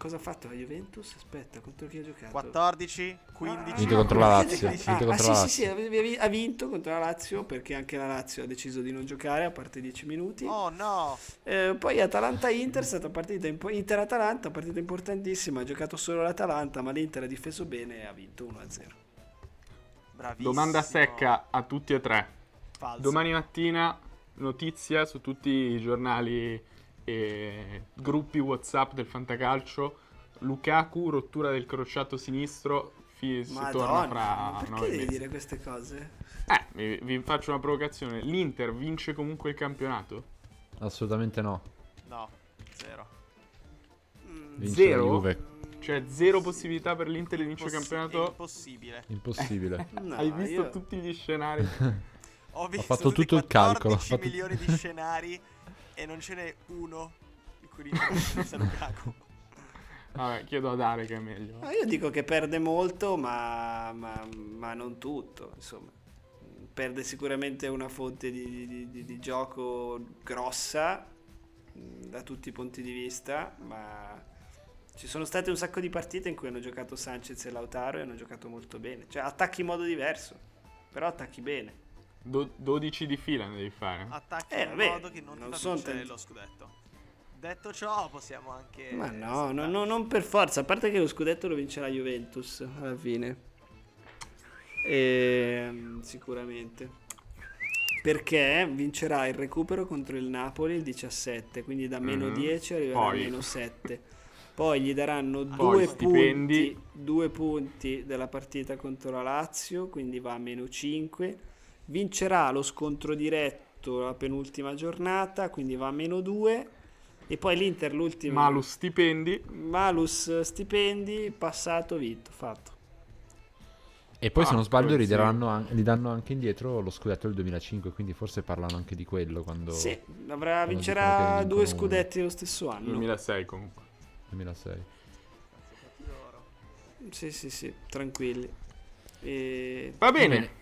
Speaker 2: Cosa ha fatto la Juventus? Aspetta, contro chi ha giocato?
Speaker 5: 14, 15.
Speaker 2: Ah,
Speaker 1: Vinto contro la
Speaker 2: ah,
Speaker 1: Lazio,
Speaker 2: ah,
Speaker 1: vinto
Speaker 2: ah,
Speaker 1: contro
Speaker 2: sì,
Speaker 1: la
Speaker 2: sì,
Speaker 1: Lazio.
Speaker 2: sì, ave- ha vinto contro la Lazio perché anche la Lazio ha deciso di non giocare a parte 10 minuti.
Speaker 5: Oh no.
Speaker 2: Eh, poi Atalanta-Inter è stata partita impo- Inter-Atalanta, partita importantissima. Ha giocato solo l'Atalanta, ma l'Inter ha difeso bene e ha vinto 1-0.
Speaker 5: Bravissimo.
Speaker 4: Domanda secca a tutti e tre.
Speaker 5: Falso.
Speaker 4: Domani mattina notizia su tutti i giornali e gruppi WhatsApp del Fantacalcio. Lukaku, rottura del crociato sinistro. fi- si torna fra
Speaker 2: ma perché
Speaker 4: nove
Speaker 2: devi
Speaker 4: mesi.
Speaker 2: dire queste cose?
Speaker 4: Eh, vi, vi faccio una provocazione. L'Inter vince comunque il campionato?
Speaker 1: Assolutamente no.
Speaker 5: No, zero.
Speaker 1: Vince
Speaker 4: Zero?
Speaker 1: la Juve.
Speaker 4: Cioè zero possibilità per l'Inter di vincere il campionato?
Speaker 5: Impossibile.
Speaker 1: Impossibile.
Speaker 2: No,
Speaker 4: Hai visto
Speaker 2: io-
Speaker 4: tutti gli scenari?
Speaker 5: Ho visto
Speaker 1: fatto
Speaker 5: tutti
Speaker 1: tutto il calcolo,
Speaker 5: 14
Speaker 1: fatto-
Speaker 5: milioni di scenari e non ce n'è uno di cui rinforzare Lukaku.
Speaker 4: Vabbè, chiedo ad Ale che è meglio.
Speaker 2: Ah, io dico che perde molto, ma, ma- ma non tutto. Insomma, perde sicuramente una fonte di, di- di- di gioco grossa mh, da tutti i punti di vista, ma ci sono state un sacco di partite in cui hanno giocato Sanchez e Lautaro e hanno giocato molto bene. Cioè, attacchi in modo diverso, però attacchi bene.
Speaker 4: Do- 12 di fila ne devi fare.
Speaker 5: Attacchi
Speaker 2: Eh,
Speaker 5: in
Speaker 2: vabbè,
Speaker 5: modo che non,
Speaker 2: non
Speaker 5: ti fa vincere
Speaker 2: tanti.
Speaker 5: lo scudetto. Detto ciò, possiamo anche...
Speaker 2: Ma no, no, no, non per forza. A parte che lo scudetto lo vince la Juventus alla fine. Ehm, sicuramente. Perché vincerà il recupero contro il Napoli il 17, quindi da meno
Speaker 4: Mhm.
Speaker 2: 10 arriverà
Speaker 4: Poi.
Speaker 2: a meno 7. Poi gli daranno
Speaker 4: Poi
Speaker 2: due punti, due punti della partita contro la Lazio, quindi va a meno 5. Vincerà lo scontro diretto la penultima giornata, quindi va a meno 2. E poi l'Inter l'ultima
Speaker 4: Malus stipendi.
Speaker 2: Malus stipendi, passato, vinto, fatto.
Speaker 1: E poi, se
Speaker 4: Ah,
Speaker 1: non sbaglio, gli an- gli danno anche indietro lo scudetto del 2005. Quindi forse parlano anche di quello quando.
Speaker 2: Sì, avrà,
Speaker 1: quando
Speaker 2: vincerà due
Speaker 1: vincono uno.
Speaker 2: scudetti lo stesso anno.
Speaker 4: 2006 comunque.
Speaker 1: 2006.
Speaker 2: Sì, sì, sì, tranquilli. E,
Speaker 4: Va bene.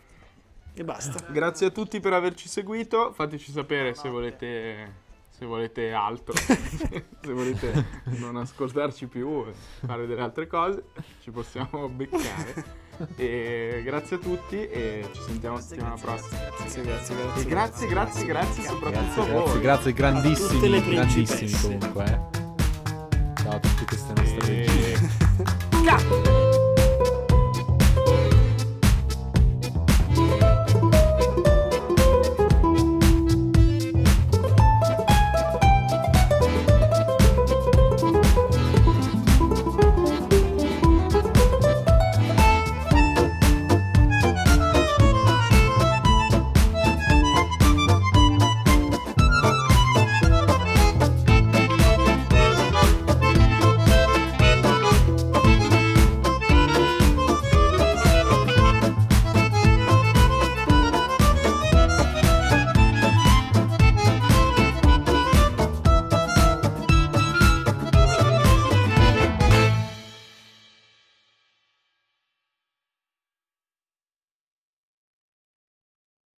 Speaker 2: E basta.
Speaker 4: Grazie a tutti per averci seguito. Fateci sapere se volete, se volete altro. se volete non ascoltarci più e fare delle altre cose. Ci possiamo beccare. E grazie a tutti e ci sentiamo la settimana prossima.
Speaker 2: Grazie, grazie,
Speaker 4: E
Speaker 2: grazie.
Speaker 4: grazie, grazie, grazie soprattutto
Speaker 1: Grazie,
Speaker 4: a voi.
Speaker 1: grazie, grazie, grandissimi, grandissimi comunque. Eh. Ciao a tutti queste nostre
Speaker 4: E-. Cazzo!